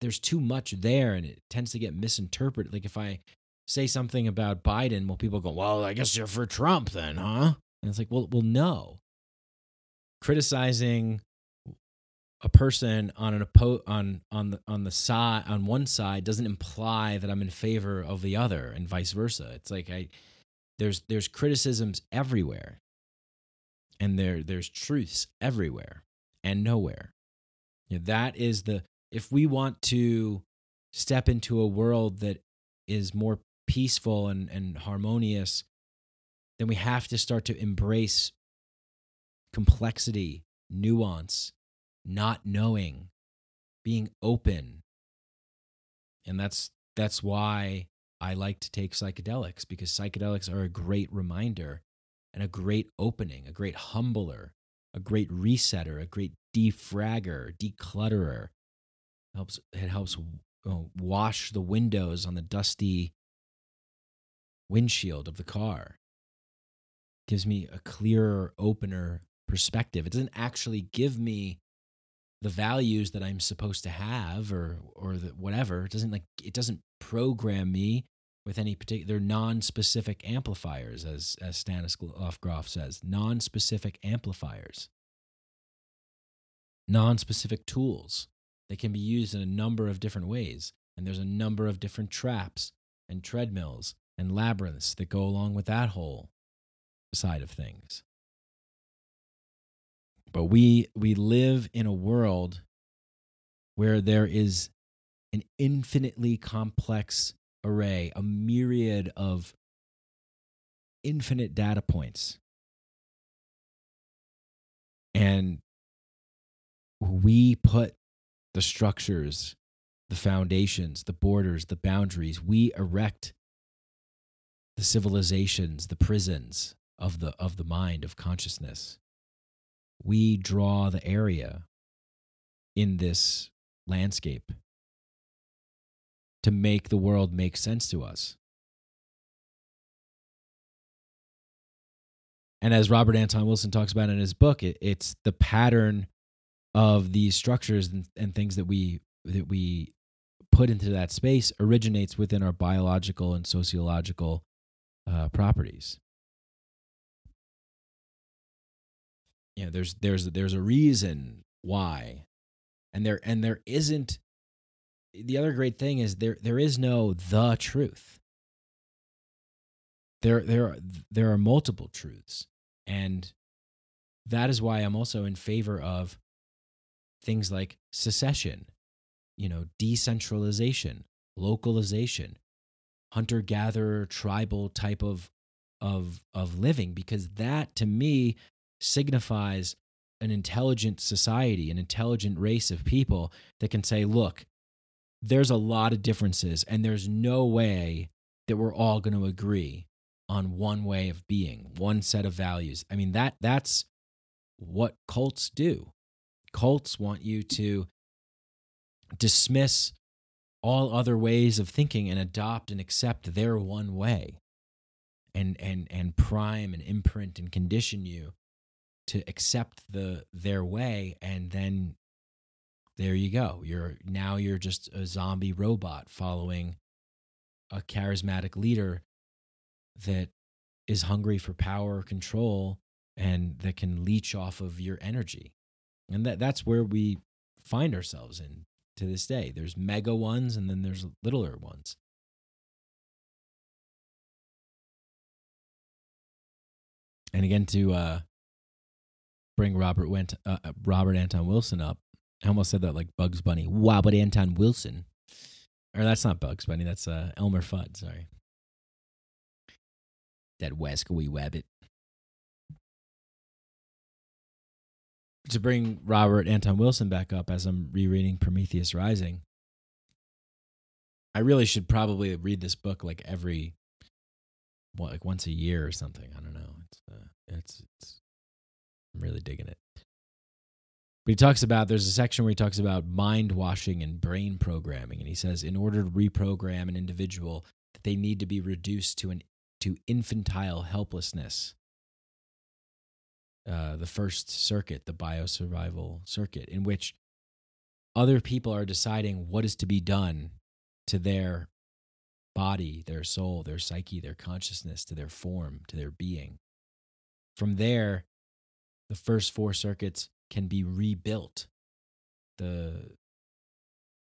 there's too much there and it tends to get misinterpreted like if i say something about Biden, well, people go, well, I guess you're for Trump then, huh? And it's like, well, well, no. Criticizing a person on an oppo- on on the on the side on one side doesn't imply that I'm in favor of the other, and vice versa. It's like I there's there's criticisms everywhere, and there there's truths everywhere and nowhere. You know, that is the if we want to step into a world that is more peaceful and, and harmonious, then we have to start to embrace complexity, nuance, not knowing, being open. And that's that's why I like to take psychedelics because psychedelics are a great reminder and a great opening, a great humbler, a great resetter, a great defragger, declutterer. It helps it helps uh, wash the windows on the dusty windshield of the car. Gives me a clearer, opener perspective. It doesn't actually give me the values that I'm supposed to have or or the, whatever. It doesn't like it doesn't program me with any particular non-specific amplifiers, as as Stanislav uh, Grof says, non-specific amplifiers, non-specific tools. They can be used in a number of different ways, and there's a number of different traps and treadmills and labyrinths that go along with that whole side of things. But we we live in a world where there is an infinitely complex array, a myriad of infinite data points. And we put the structures, the foundations, the borders, the boundaries, we erect the civilizations, the prisons of the of the mind of consciousness. We draw the area in this landscape to make the world make sense to us. And as Robert Anton Wilson talks about in his book, it, it's the pattern of these structures and, and things that we that we put into that space originates within our biological and sociological uh, properties. You know, there's there's there's a reason why, and there and there isn't. The other great thing is there there is no the truth. There there are, there are multiple truths, and that is why I'm also in favor of things like secession, you know, decentralization, localization, hunter gatherer tribal type of of of living because that to me signifies an intelligent society an intelligent race of people that can say look there's a lot of differences and there's no way that we're all going to agree on one way of being one set of values. I mean that that's what cults do. Cults want you to dismiss all other ways of thinking and adopt and accept their one way and and and prime and imprint and condition you to accept the their way and then there you go you're now you're just a zombie robot following a charismatic leader that is hungry for power control and that can leech off of your energy and that that's where we find ourselves in to this day. There's mega ones, and then there's littler ones. And again, to uh, bring Robert Went, uh, uh, Robert Anton Wilson up, I almost said that like Bugs Bunny. Wow, but Anton Wilson, or that's not Bugs Bunny. That's uh, Elmer Fudd. Sorry, that wascally wabbit. To bring Robert Anton Wilson back up as I'm rereading Prometheus Rising, I really should probably read this book like every, what, like once a year or something. I don't know. It's uh, it's it's I'm really digging it. But he talks about there's a section where he talks about mind washing and brain programming, and he says in order to reprogram an individual, that they need to be reduced to an to infantile helplessness. Uh, the first circuit, the biosurvival circuit, in which other people are deciding what is to be done to their body, their soul, their psyche, their consciousness, to their form, to their being. From there, the first four circuits can be rebuilt. The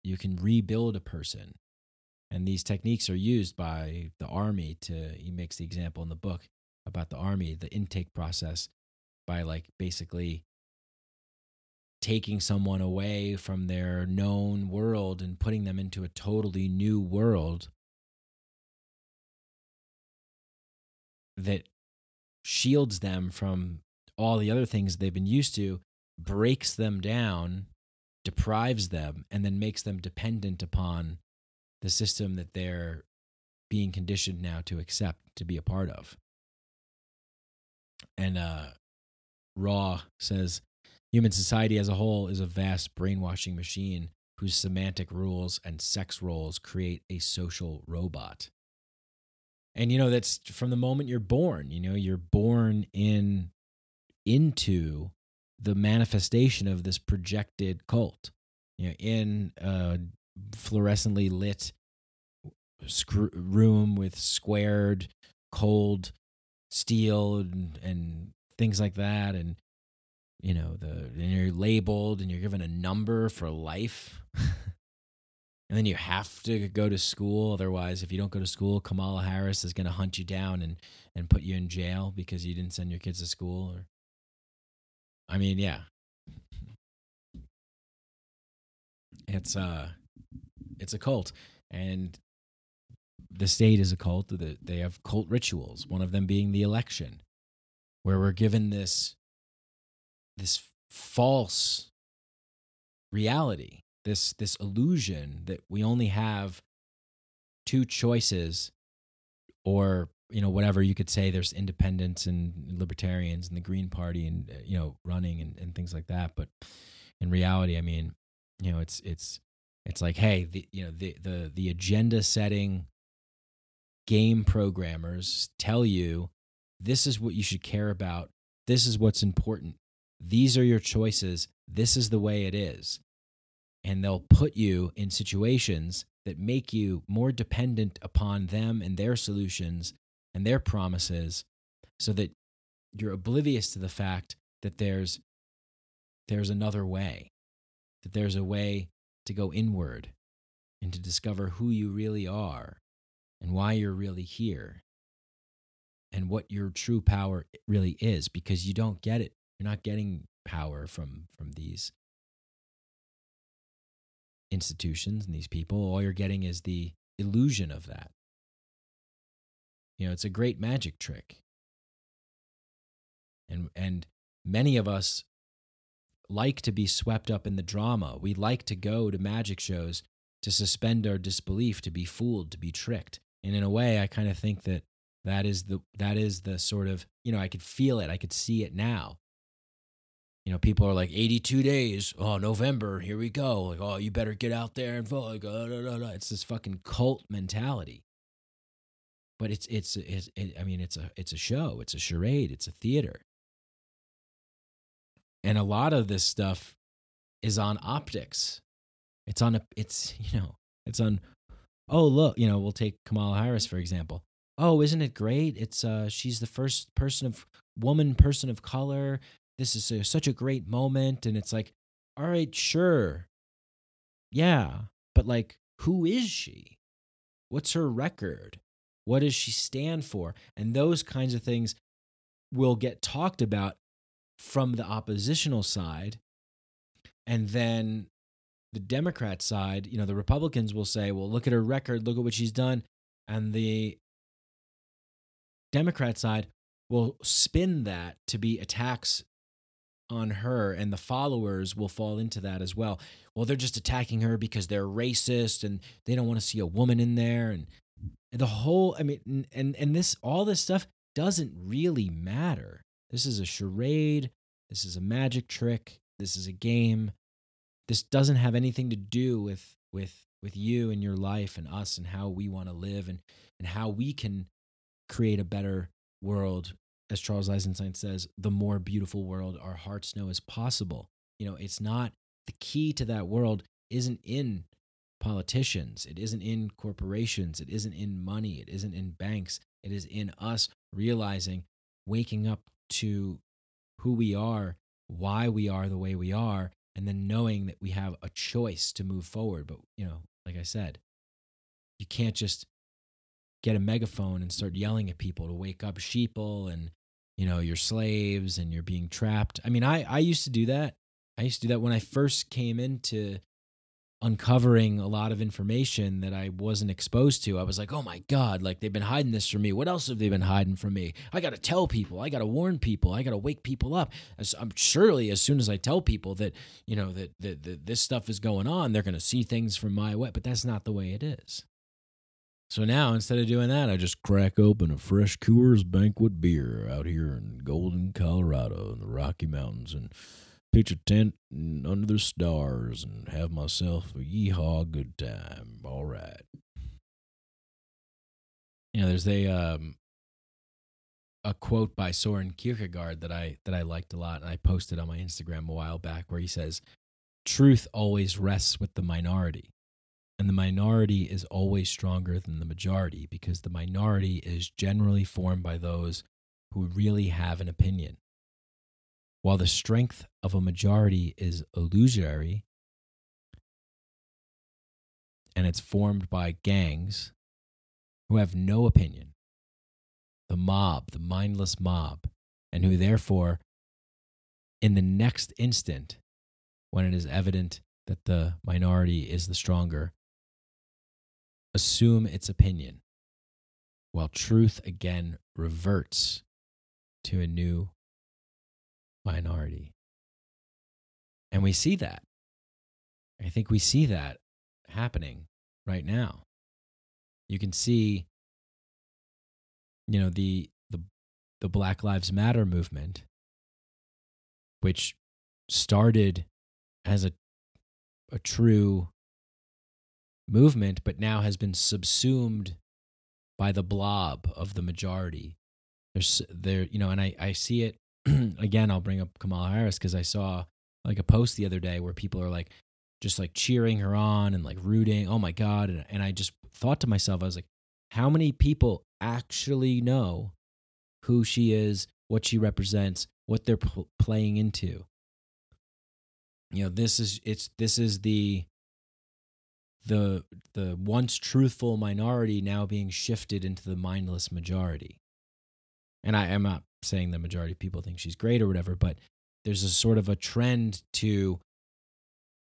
you can rebuild a person. And these techniques are used by the army to he makes the example in the book about the army, the intake process by like basically taking someone away from their known world and putting them into a totally new world that shields them from all the other things they've been used to, breaks them down, deprives them, and then makes them dependent upon the system that they're being conditioned now to accept to be a part of. And uh, Raw says human society as a whole is a vast brainwashing machine whose semantic rules and sex roles create a social robot. And you know that's from the moment you're born, you know, you're born in into the manifestation of this projected cult. You know, in a fluorescently lit scr- room with squared, cold steel and, and things like that, and you know the and you're labeled and you're given a number for life. and then you have to go to school otherwise if you don't go to school kamala harris is going to hunt you down and, and put you in jail because you didn't send your kids to school or I mean, yeah. It's uh it's a cult and the state is a cult they have cult rituals one of them being the election where we're given this this false reality this this illusion that we only have two choices or you know whatever you could say there's independents and libertarians and the green party and uh, you know running and, and things like that. But in reality i mean you know it's it's it's like hey the you know the the the agenda setting game programmers tell you this is what you should care about. This is what's important. These are your choices. This is the way it is. And they'll put you in situations that make you more dependent upon them and their solutions and their promises so that you're oblivious to the fact that there's there's another way that there's a way to go inward and to discover who you really are and why you're really here and what your true power really is because you don't get it. You're not getting power from from these institutions and these people. All you're getting is the illusion of that you know, it's a great magic trick. And and many of us like to be swept up in the drama. We like to go to magic shows to suspend our disbelief, to be fooled, to be tricked. And in a way, I kind of think that that is the that is the sort of you know I could feel it, I could see it now. You know, people are like 82 days. Oh, November, here we go. Like, oh, you better get out there and vote. Like, no, no, no. It's this fucking cult mentality but it's it's, it's it, I mean it's a it's a show, it's a charade, it's a theater. And a lot of this stuff is on optics. It's on a it's you know, it's on oh look, you know, we'll take Kamala Harris for example. Oh, isn't it great? It's uh she's the first person of woman person of color this is a, such a great moment and it's like all right sure yeah but like who is she what's her record what does she stand for? And those kinds of things will get talked about from the oppositional side. And then the democrat side you know the republicans will say well look at her record look at what she's done. And the democrat side will spin that to be attacks on her and the followers will fall into that as well. Well they're just attacking her because they're racist and they don't want to see a woman in there and the whole i mean and and this all this stuff doesn't really matter. This is a charade. This is a magic trick. This is a game. This doesn't have anything to do with with with you and your life and us and how we want to live and and how we can create a better world. As Charles Eisenstein says, the more beautiful world our hearts know is possible. You know, it's not the key to that world isn't in politicians, it isn't in corporations, it isn't in money, it isn't in banks. It is in us realizing, waking up to who we are, why we are the way we are, and then knowing that we have a choice to move forward. But, you know, like I said, you can't just get a megaphone and start yelling at people to wake up sheeple and you know you're slaves and you're being trapped. I mean i i used to do that. I used to do that when i first came into uncovering a lot of information that i wasn't exposed to. I was like oh my god like they've been hiding this from me. What else have they been hiding from me? I gotta tell people. I gotta warn people. I gotta wake people up. As, i'm surely as soon as i tell people that you know that, that, that this stuff is going on they're gonna see things from my way but that's not the way it is. So now instead of doing that, I just crack open a fresh Coors Banquet beer out here in Golden, Colorado, in the Rocky Mountains, and pitch a tent under the stars and have myself a yeehaw good time. All right. You know, there's a um, a quote by Soren Kierkegaard that I that I liked a lot, and I posted on my Instagram a while back, where he says, "Truth always rests with the minority." And the minority is always stronger than the majority because the minority is generally formed by those who really have an opinion. While the strength of a majority is illusory and it's formed by gangs who have no opinion, the mob, the mindless mob, and who therefore, in the next instant, when it is evident that the minority is the stronger, assume its opinion, while truth again reverts to a new minority. And we see that. I think we see that happening right now. You can see, you know, the the the Black Lives Matter movement, which started as a a true movement, but now has been subsumed by the blob of the majority. There's there, you know, and I, I see it again. I'll bring up Kamala Harris because I saw like a post the other day where people are like just like cheering her on and like rooting. Oh my God. And, and I just thought to myself, I was like, how many people actually know who she is, what she represents, what they're p- playing into? You know, this is it's this is the the the once truthful minority now being shifted into the mindless majority. And I am not saying the majority of people think she's great or whatever, but there's a sort of a trend to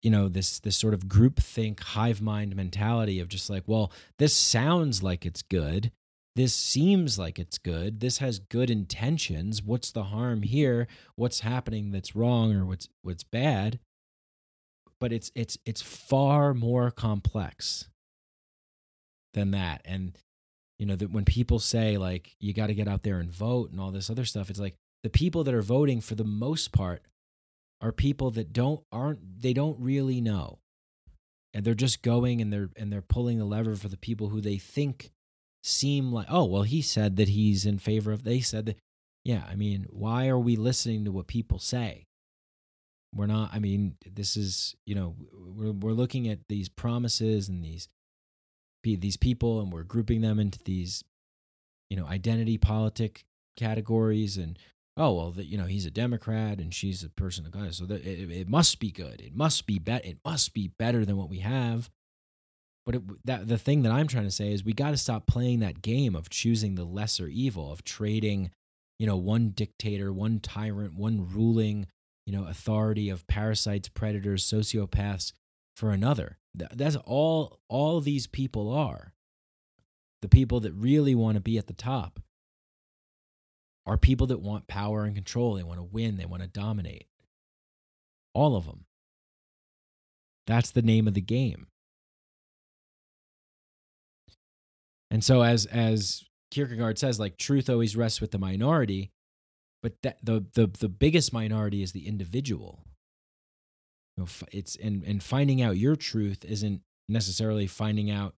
you know this this sort of group think hive mind mentality of just like well this sounds like it's good. This seems like it's good. This has good intentions. What's the harm here? What's happening that's wrong or what's what's bad? But it's it's it's far more complex than that. And you know that when people say like you got to get out there and vote and all this other stuff it's like the people that are voting for the most part are people that don't aren't they don't really know. And they're just going and they're and they're pulling the lever for the people who they think seem like oh well he said that he's in favor of they said that yeah i mean why are we listening to what people say? We're not, I mean, this is, you know, we're, we're looking at these promises and these, these people and we're grouping them into these, you know, identity politic categories and oh well, the, you know he's a Democrat and she's a person of God, so that it, it must be good. It must be bet. It must be better than what we have. But it, that the thing that I'm trying to say is we got to stop playing that game of choosing the lesser evil of trading, you know, one dictator, one tyrant, one ruling, you know, authority of parasites, predators, sociopaths for another. That's all all these people are. The people that really want to be at the top are people that want power and control. They want to win, they want to dominate. All of them. That's the name of the game. And so as as Kierkegaard says like truth always rests with the minority, but that the the the biggest minority is the individual. You know, it's and and finding out your truth isn't necessarily finding out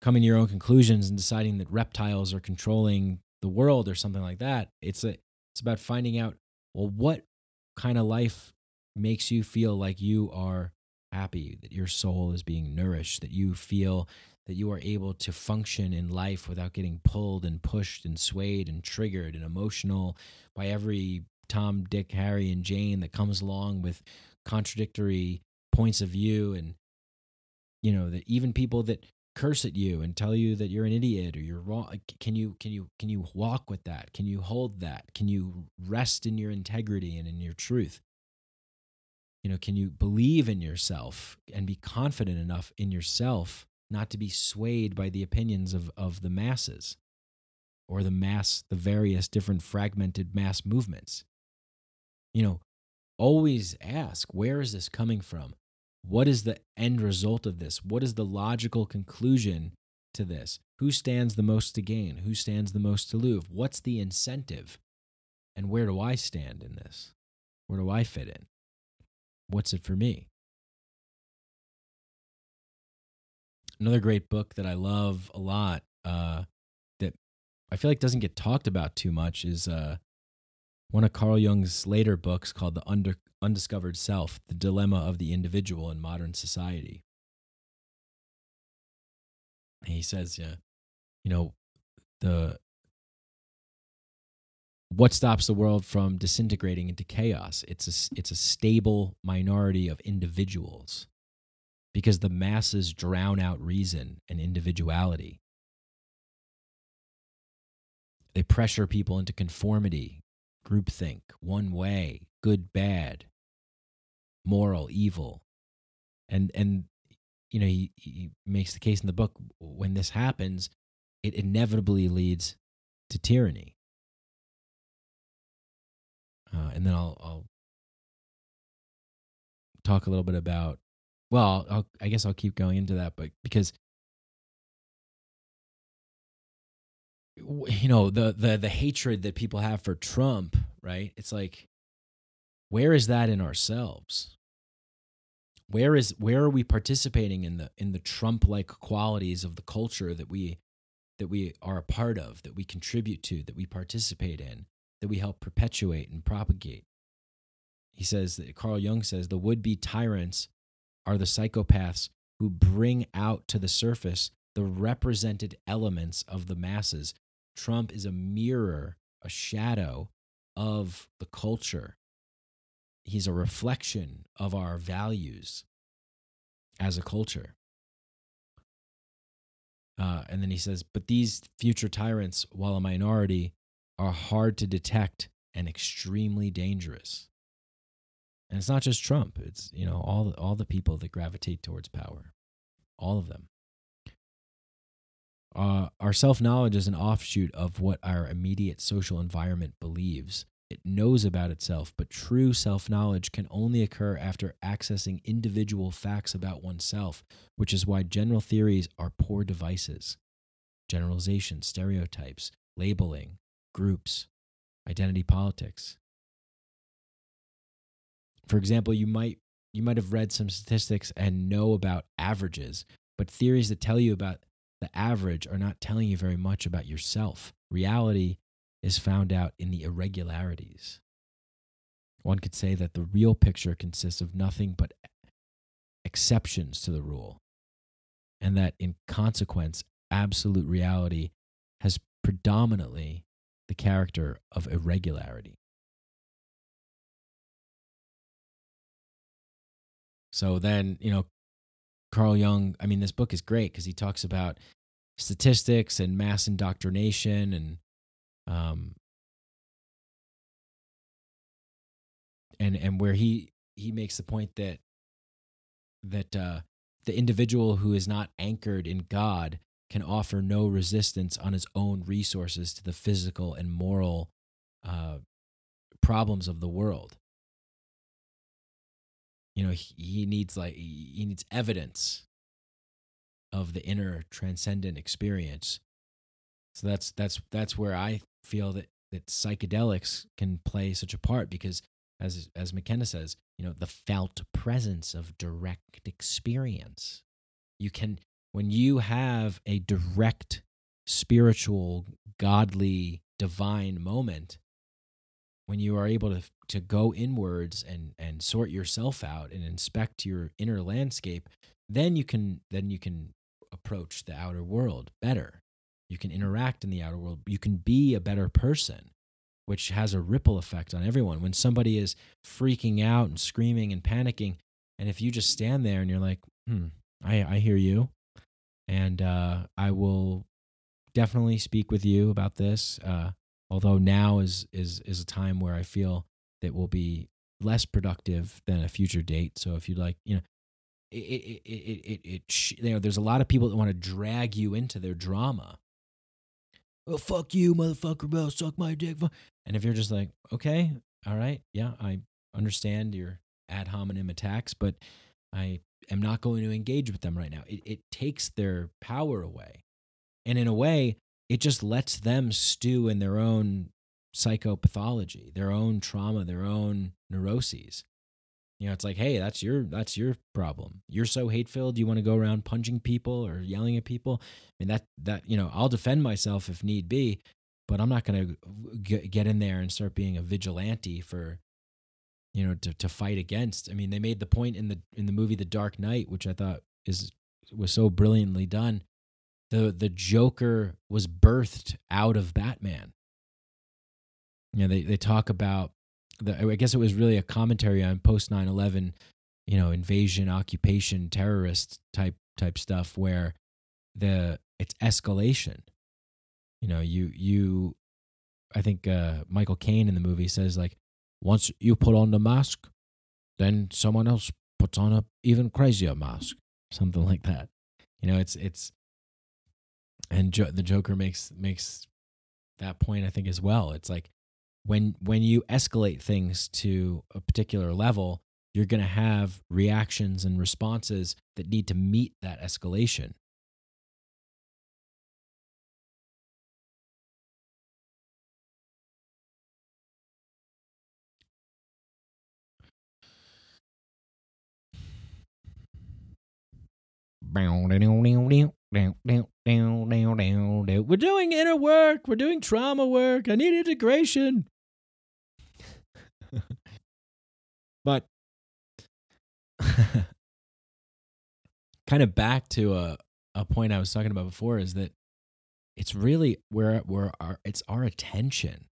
coming to your own conclusions and deciding that reptiles are controlling the world or something like that. It's a it's about finding out well what kind of life makes you feel like you are happy, that your soul is being nourished, that you feel that you are able to function in life without getting pulled and pushed and swayed and triggered and emotional by every Tom, Dick, Harry, and Jane that comes along with contradictory points of view and you know that even people that curse at you and tell you that you're an idiot or you're wrong can you can you can you walk with that? Can you hold that? Can you rest in your integrity and in your truth? You know can you believe in yourself and be confident enough in yourself not to be swayed by the opinions of of the masses or the mass the various different fragmented mass movements? You know always ask where is this coming from what is the end result of this? What is the logical conclusion to this? Who stands the most to gain? Who stands the most to lose? What's the incentive? And where do I stand in this? Where do I fit in? What's it for me? Another great book that I love a lot uh, that I feel like doesn't get talked about too much is uh, one of Carl Jung's later books called The Under, Undiscovered Self The Dilemma of the Individual in Modern Society. And he says, yeah, you know, the what stops the world from disintegrating into chaos? It's a, it's a stable minority of individuals because the masses drown out reason and individuality. They pressure people into conformity, groupthink, one way, good, bad, moral, evil. And and you know, he, he makes the case in the book when this happens, it inevitably leads to tyranny. Uh, and then I'll, I'll talk a little bit about. Well, I'll, I guess I'll keep going into that, but because you know the the the hatred that people have for Trump, right? It's like where is that in ourselves? Where is where are we participating in the in the Trump like qualities of the culture that we that we are a part of, that we contribute to, that we participate in, that we help perpetuate and propagate? He says that Carl Jung says the would be tyrants are the psychopaths who bring out to the surface the represented elements of the masses Trump is a mirror, a shadow of the culture. He's a reflection of our values as a culture. Uh, and then he says, but these future tyrants, while a minority, are hard to detect and extremely dangerous. And it's not just Trump; it's you know all the, all the people that gravitate towards power, all of them. Uh, our self knowledge is an offshoot of what our immediate social environment believes. It knows about itself, but true self knowledge can only occur after accessing individual facts about oneself, which is why general theories are poor devices. Generalizations, stereotypes, labeling, groups, identity politics. For example, you might you might have read some statistics and know about averages, but theories that tell you about the average are not telling you very much about yourself. Reality is found out in the irregularities. One could say that the real picture consists of nothing but exceptions to the rule, and that in consequence, absolute reality has predominantly the character of irregularity. So then, you know, Carl Jung, I mean, this book is great because he talks about statistics and mass indoctrination and um and and where he he makes the point that that uh the individual who is not anchored in God can offer no resistance on his own resources to the physical and moral uh, problems of the world. You know, he, he needs like he needs evidence of the inner transcendent experience. So that's that's that's where I feel that that psychedelics can play such a part because as as McKenna says, you know, the felt presence of direct experience. You can when you have a direct spiritual, godly, divine moment, when you are able to to go inwards and and sort yourself out and inspect your inner landscape, then you can then you can approach the outer world better. You can interact in the outer world. You can be a better person, which has a ripple effect on everyone. When somebody is freaking out and screaming and panicking, and if you just stand there and you're like, hmm, I, I hear you, and uh, I will definitely speak with you about this. Uh, although now is is is a time where I feel that will be less productive than a future date. So if you'd like, you know, it it it it, it, you know, there's a lot of people that want to drag you into their drama. Well, fuck you, motherfucker! Bro, suck my dick. And if you're just like, okay, all right, yeah, I understand your ad hominem attacks, but I am not going to engage with them right now. It, it takes their power away. And in a way, it just lets them stew in their own psychopathology, their own trauma, their own neuroses. You know, it's like, hey, that's your that's your problem. You're so hate filled. You want to go around punching people or yelling at people. I mean, that that you know, I'll defend myself if need be, but I'm not going to get in there and start being a vigilante for you know to to fight against. I mean, they made the point in the in the movie The Dark Knight, which I thought is was so brilliantly done. The the Joker was birthed out of Batman. You know, they they talk about the I guess it was really a commentary on post 9/11, you know, invasion, occupation, terrorist type type stuff where the it's escalation. You know, you you I think uh Michael Caine in the movie says like once you put on the mask, then someone else puts on a even crazier mask, something like that. You know, it's it's, and jo- the Joker makes makes that point I think as well. It's like when when you escalate things to a particular level, you're going to have reactions and responses that need to meet that escalation. We're doing inner work. We're doing trauma work. I need integration. but kind of back to a, a point I was talking about before is that it's really where where our it's our attention.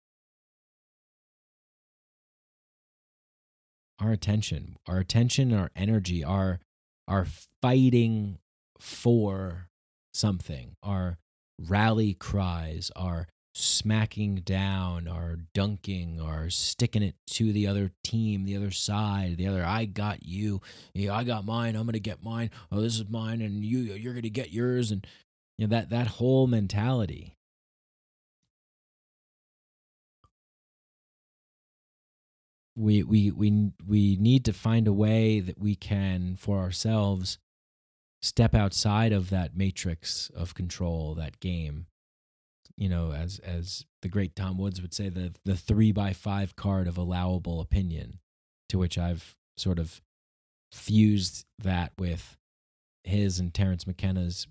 Our attention, our attention, our energy, our our fighting for something, our rally cries, our smacking down, our dunking, our sticking it to the other team, the other side, the other. I got you. Yeah, I got mine. I'm gonna get mine. Oh, this is mine, and you you're gonna get yours, and you know that that whole mentality. We we we we need to find a way that we can for ourselves step outside of that matrix of control, that game. You know, as as the great Tom Woods would say, the the three by five card of allowable opinion, to which I've sort of fused that with his and Terence McKenna's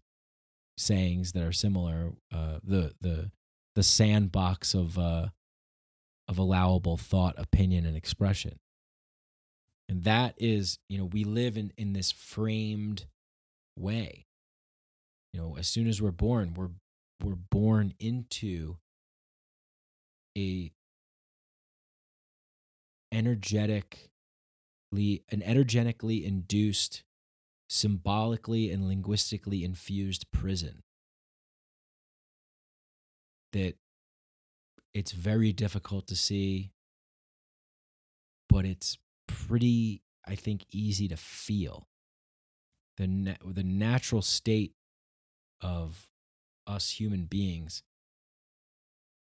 sayings that are similar. Uh, the the the sandbox of uh, of allowable thought, opinion, and expression. And that is, you know, we live in in this framed way. You know, as soon as we're born, we're we're born into a energetically an energetically induced, symbolically and linguistically infused prison that it's very difficult to see, but it's pretty, I think, easy to feel. The, na- the natural state of us human beings.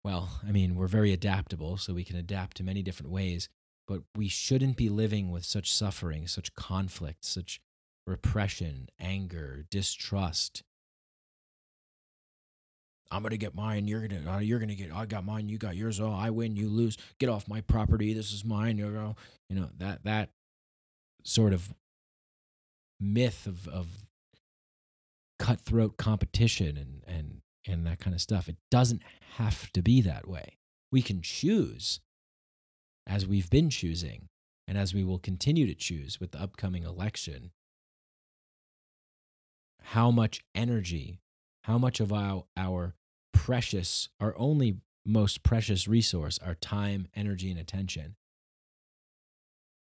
Well, I mean, we're very adaptable, so we can adapt to many different ways, but we shouldn't be living with such suffering, such conflict, such repression, anger, distrust, I'm gonna get mine. You're gonna uh, you're gonna get. I got mine. You got yours. Oh, I win. You lose. Get off my property. This is mine. You know, you know that that sort of myth of of cutthroat competition and and and that kind of stuff. It doesn't have to be that way. We can choose, as we've been choosing, and as we will continue to choose with the upcoming election, how much energy, how much of our, our precious, our only most precious resource, our time, energy, and attention.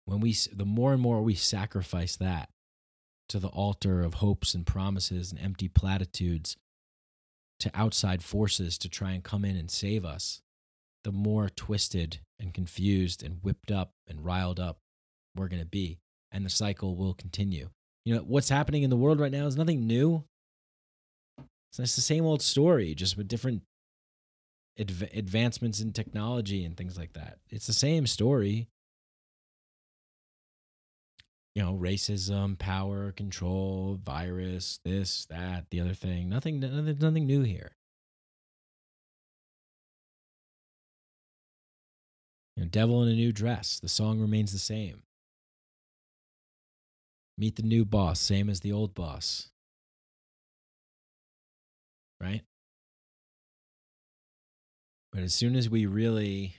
When we, the more and more we sacrifice that to the altar of hopes and promises and empty platitudes to outside forces to try and come in and save us, the more twisted and confused and whipped up and riled up we're going to be. And the cycle will continue. You know, what's happening in the world right now is nothing new. It's the same old story, just with different adv- advancements in technology and things like that. It's the same story. You know, racism, power, control, virus, this, that, the other thing. Nothing, nothing, nothing new here. You know, Devil in a New Dress. The song remains the same. Meet the new boss, same as the old boss right? But as soon as we really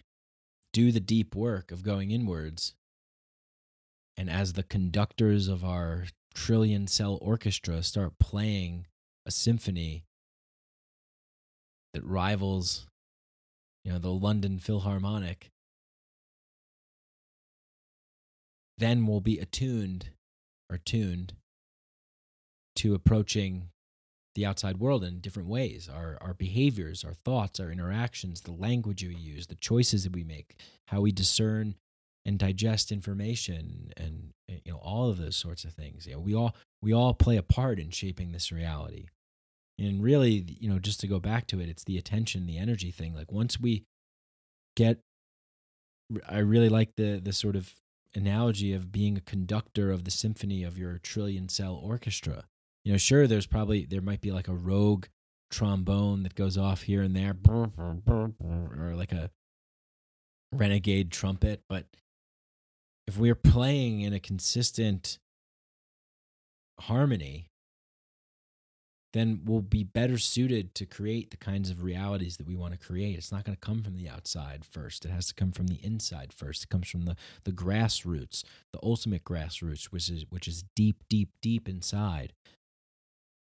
do the deep work of going inwards, and as the conductors of our trillion cell orchestra start playing a symphony that rivals, you know, the London Philharmonic, then we'll be attuned or tuned to approaching the outside world in different ways. Our our behaviors our thoughts our interactions the language we use the choices that we make how we discern and digest information and eh, you know all of those sorts of things. You know we all we all play a part in shaping this reality. And really you know just to go back to it it's the attention the energy thing. Like once we get i really like the the sort of analogy of being a conductor of the symphony of your trillion cell orchestra. You know, sure, there's probably there might be like a rogue trombone that goes off here and there, or like a renegade trumpet, but if we're playing in a consistent harmony, then we'll be better suited to create the kinds of realities that we want to create. It's not going to come from the outside first. It has to come from the inside first. It comes from the, the grassroots, the ultimate grassroots, which is which is deep, deep, deep inside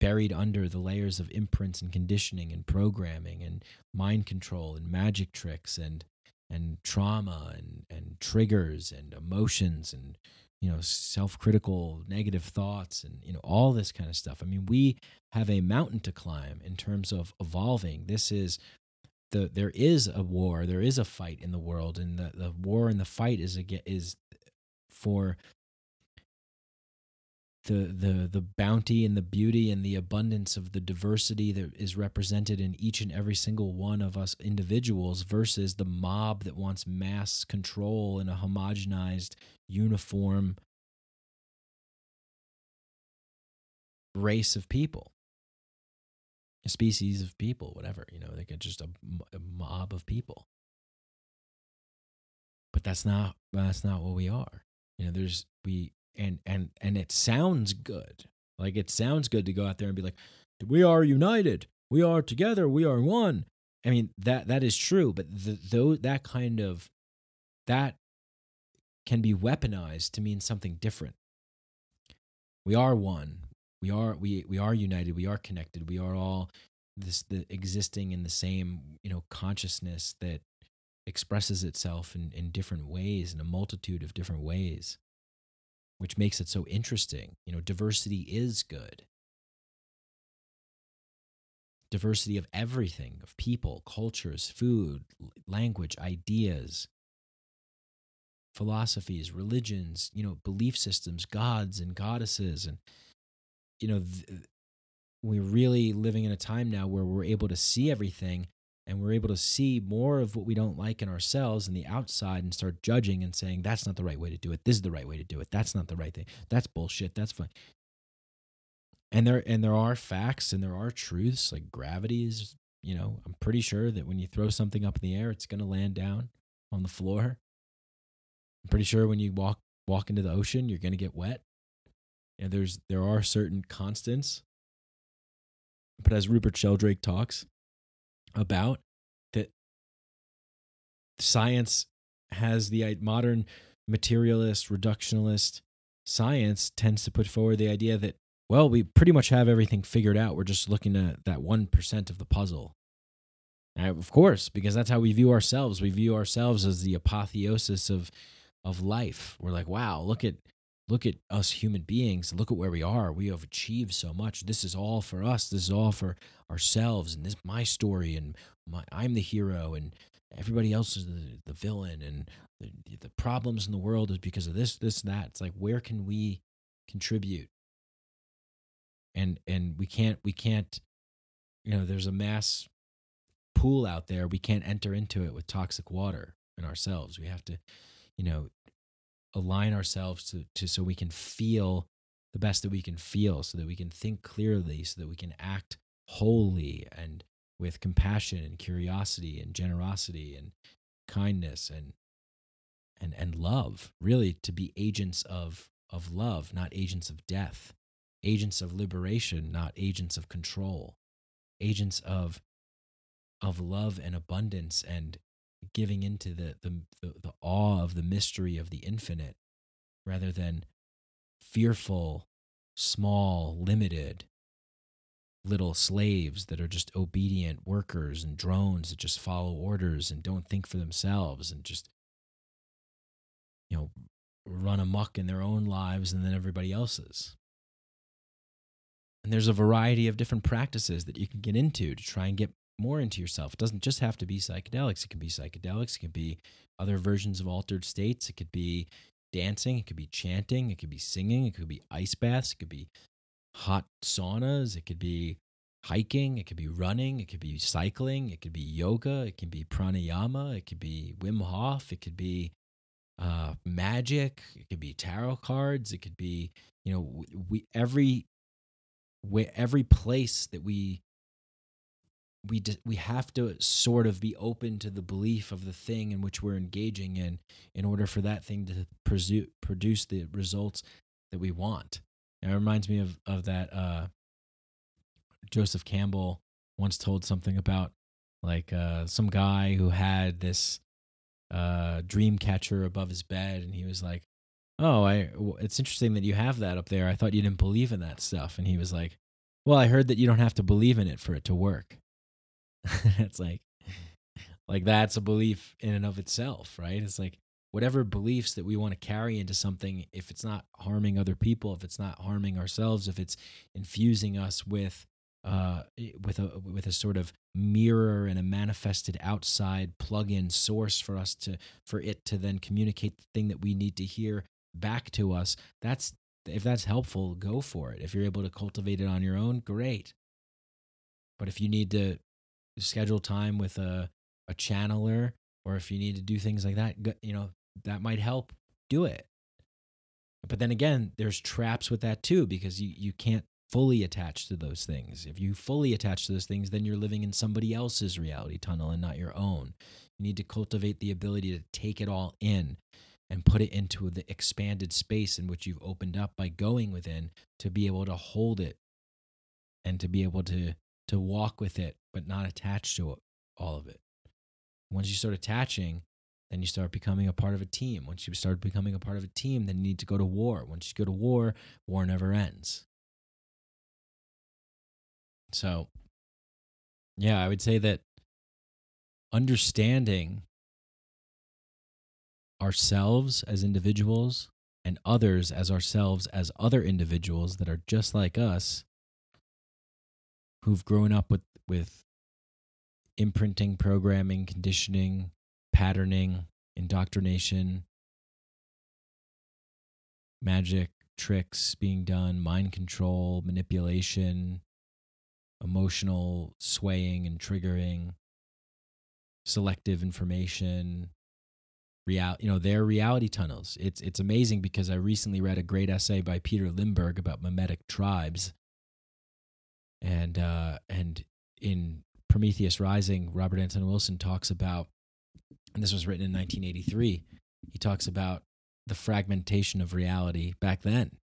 buried under the layers of imprints and conditioning and programming and mind control and magic tricks and and trauma and and triggers and emotions and you know self-critical negative thoughts and you know all this kind of stuff. I mean we have a mountain to climb in terms of evolving. This is the there is a war there is a fight in the world and the, the war and the fight is is for the the the bounty and the beauty and the abundance of the diversity that is represented in each and every single one of us individuals versus the mob that wants mass control in a homogenized uniform race of people. A species of people whatever you know they get just a, a mob of people. But that's not that's not what we are. You know there's we and and and it sounds good. Like it sounds good to go out there and be like, "We are united. We are together. We are one." I mean that that is true, but the, though that kind of that can be weaponized to mean something different. We are one. We are we we are united. We are connected. We are all this the existing in the same you know consciousness that expresses itself in in different ways in a multitude of different ways which makes it so interesting. You know, diversity is good. Diversity of everything, of people, cultures, food, language, ideas, philosophies, religions, you know, belief systems, gods and goddesses. And, you know, th- we're really living in a time now where we're able to see everything and we're able to see more of what we don't like in ourselves and the outside and start judging and saying that's not the right way to do it. This is the right way to do it. That's not the right thing. That's bullshit. That's fine. And there and there are facts and there are truths like gravity is you know i'm pretty sure that when you throw something up in the air it's going to land down on the floor. I'm pretty sure when you walk walk into the ocean you're going to get wet. And there's there are certain constants. But as rupert sheldrake talks about that science has the modern materialist reductionalist science tends to put forward the idea that well we pretty much have everything figured out. We're just looking at that 1% of the puzzle. And of course because that's how we view ourselves. We view ourselves as the apotheosis of of life. We're like wow look at look at us human beings look at where we are. We have achieved so much. This is all for us. This is all for ourselves. And this my story and my i'm the hero and everybody else is the, the villain and the, the problems in the world is because of this this and that. It's like where can we contribute? And and we can't we can't you know there's a mass pool out there. We can't enter into it with toxic water in ourselves. We have to you know align ourselves to, to so we can feel the best that we can feel so that we can think clearly so that we can act wholly and with compassion and curiosity and generosity and kindness and and and love. Really to be agents of of love not agents of death. Agents of liberation not agents of control. Agents of of love and abundance and giving into the, the, the, awe of the mystery of the infinite rather than fearful, small, limited little slaves that are just obedient workers and drones that just follow orders and don't think for themselves and just you know run amok in their own lives and then everybody else's. And there's a variety of different practices that you can get into to try and get more into yourself. It doesn't just have to be psychedelics. It can be psychedelics. It can be other versions of altered states. It could be dancing. It could be chanting. It could be singing. It could be ice baths. It could be hot saunas. It could be hiking. It could be running. It could be cycling. It could be yoga. It can be pranayama. It could be Wim Hof. It could be uh, magic. It could be tarot cards. It could be you know we every every place that we we we have to sort of be open to the belief of the thing in which we're engaging in in order for that thing to pursue, produce the results that we want. And it reminds me of of that uh, Joseph Campbell once told something about like uh, some guy who had this uh, dream catcher above his bed, and he was like, "Oh, I it's interesting that you have that up there. I thought you didn't believe in that stuff." And he was like, "Well, I heard that you don't have to believe in it for it to work." it's like like that's a belief in and of itself, right? It's like whatever beliefs that we want to carry into something if it's not harming other people, if it's not harming ourselves, if it's infusing us with uh, with a with a sort of mirror and a manifested outside plug-in source for us to for it to then communicate the thing that we need to hear back to us. That's if that's helpful, go for it. If you're able to cultivate it on your own, great. But if you need to schedule time with a a channeler or if you need to do things like that you know that might help do it. But then again there's traps with that too because you you can't fully attach to those things. If you fully attach to those things then you're living in somebody else's reality tunnel and not your own. You need to cultivate the ability to take it all in and put it into the expanded space in which you've opened up by going within to be able to hold it and to be able to to walk with it, but not attach to it, all of it. Once you start attaching, then you start becoming a part of a team. Once you start becoming a part of a team, then you need to go to war. Once you go to war, war never ends. So, yeah, I would say that understanding ourselves as individuals and others as ourselves as other individuals that are just like us who've grown up with with imprinting programming conditioning patterning indoctrination magic tricks being done mind control manipulation emotional swaying and triggering selective information real you know their reality tunnels. It's it's amazing because i recently read a great essay by peter limberg about memetic tribes and uh and in prometheus rising robert anton wilson talks about and this was written in 1983 he talks about the fragmentation of reality back then.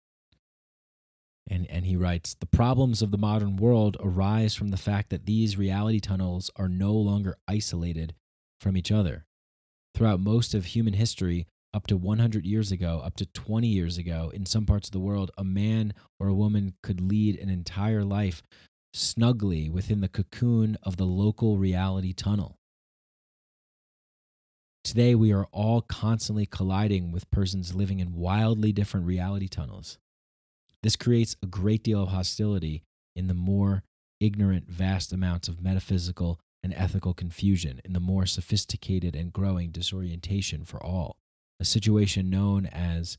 And and he writes the problems of the modern world arise from the fact that these reality tunnels are no longer isolated from each other. Throughout most of human history, up to 100 years ago, up to 20 years ago, in some parts of the world, a man or a woman could lead an entire life snugly within the cocoon of the local reality tunnel. Today, we are all constantly colliding with persons living in wildly different reality tunnels. This creates a great deal of hostility in the more ignorant, vast amounts of metaphysical and ethical confusion, in the more sophisticated and growing disorientation for all, a situation known as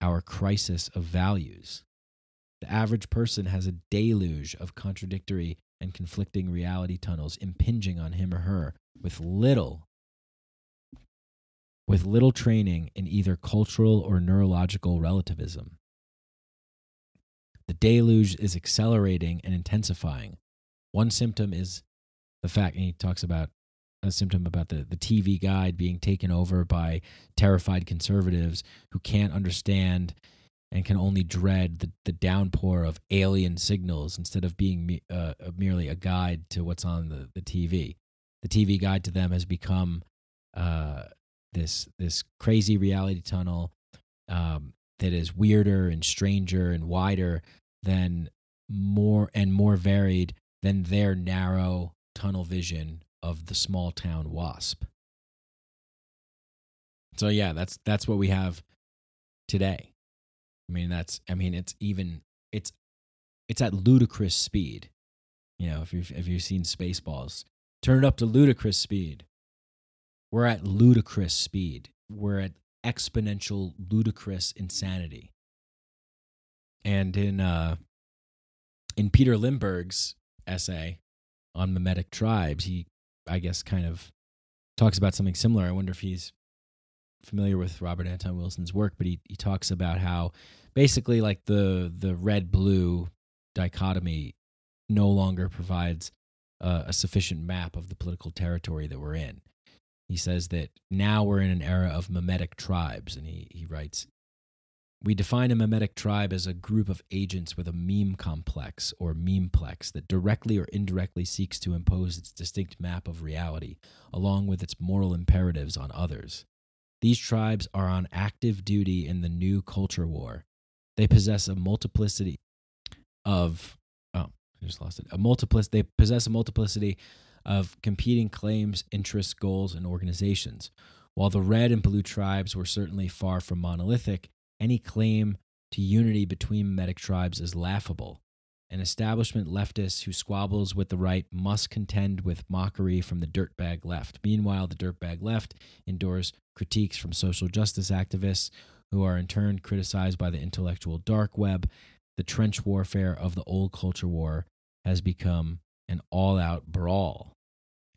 our crisis of values. The average person has a deluge of contradictory and conflicting reality tunnels impinging on him or her with little with little training in either cultural or neurological relativism. The deluge is accelerating and intensifying. One symptom is the fact, and he talks about a symptom about the, the TV guide being taken over by terrified conservatives who can't understand and can only dread the, the downpour of alien signals instead of being uh, merely a guide to what's on the, the TV. The TV guide to them has become uh, this this crazy reality tunnel um, that is weirder and stranger and wider than more and more varied than their narrow tunnel vision of the small town wasp. So yeah, that's that's what we have today. I mean, that's I mean, it's even it's it's at ludicrous speed. You know, if you've if you've seen Spaceballs, turn it up to ludicrous speed. We're at ludicrous speed. We're at exponential ludicrous insanity. And in uh in Peter Limberg's essay, on memetic tribes, he, I guess, kind of talks about something similar. I wonder if he's familiar with Robert Anton Wilson's work, but he, he talks about how basically like the the red blue dichotomy no longer provides uh, a sufficient map of the political territory that we're in. He says that now we're in an era of memetic tribes, and he, he writes we define a memetic tribe as a group of agents with a meme complex or memeplex that directly or indirectly seeks to impose its distinct map of reality, along with its moral imperatives on others. These tribes are on active duty in the new culture war. They possess a multiplicity of oh, I just lost it. A multiplicity they possess a multiplicity of competing claims, interests, goals, and organizations. While the red and blue tribes were certainly far from monolithic, any claim to unity between memetic tribes is laughable. An establishment leftist who squabbles with the right must contend with mockery from the dirtbag left. Meanwhile, the dirtbag left endures critiques from social justice activists who are in turn criticized by the intellectual dark web. The trench warfare of the old culture war has become an all out brawl.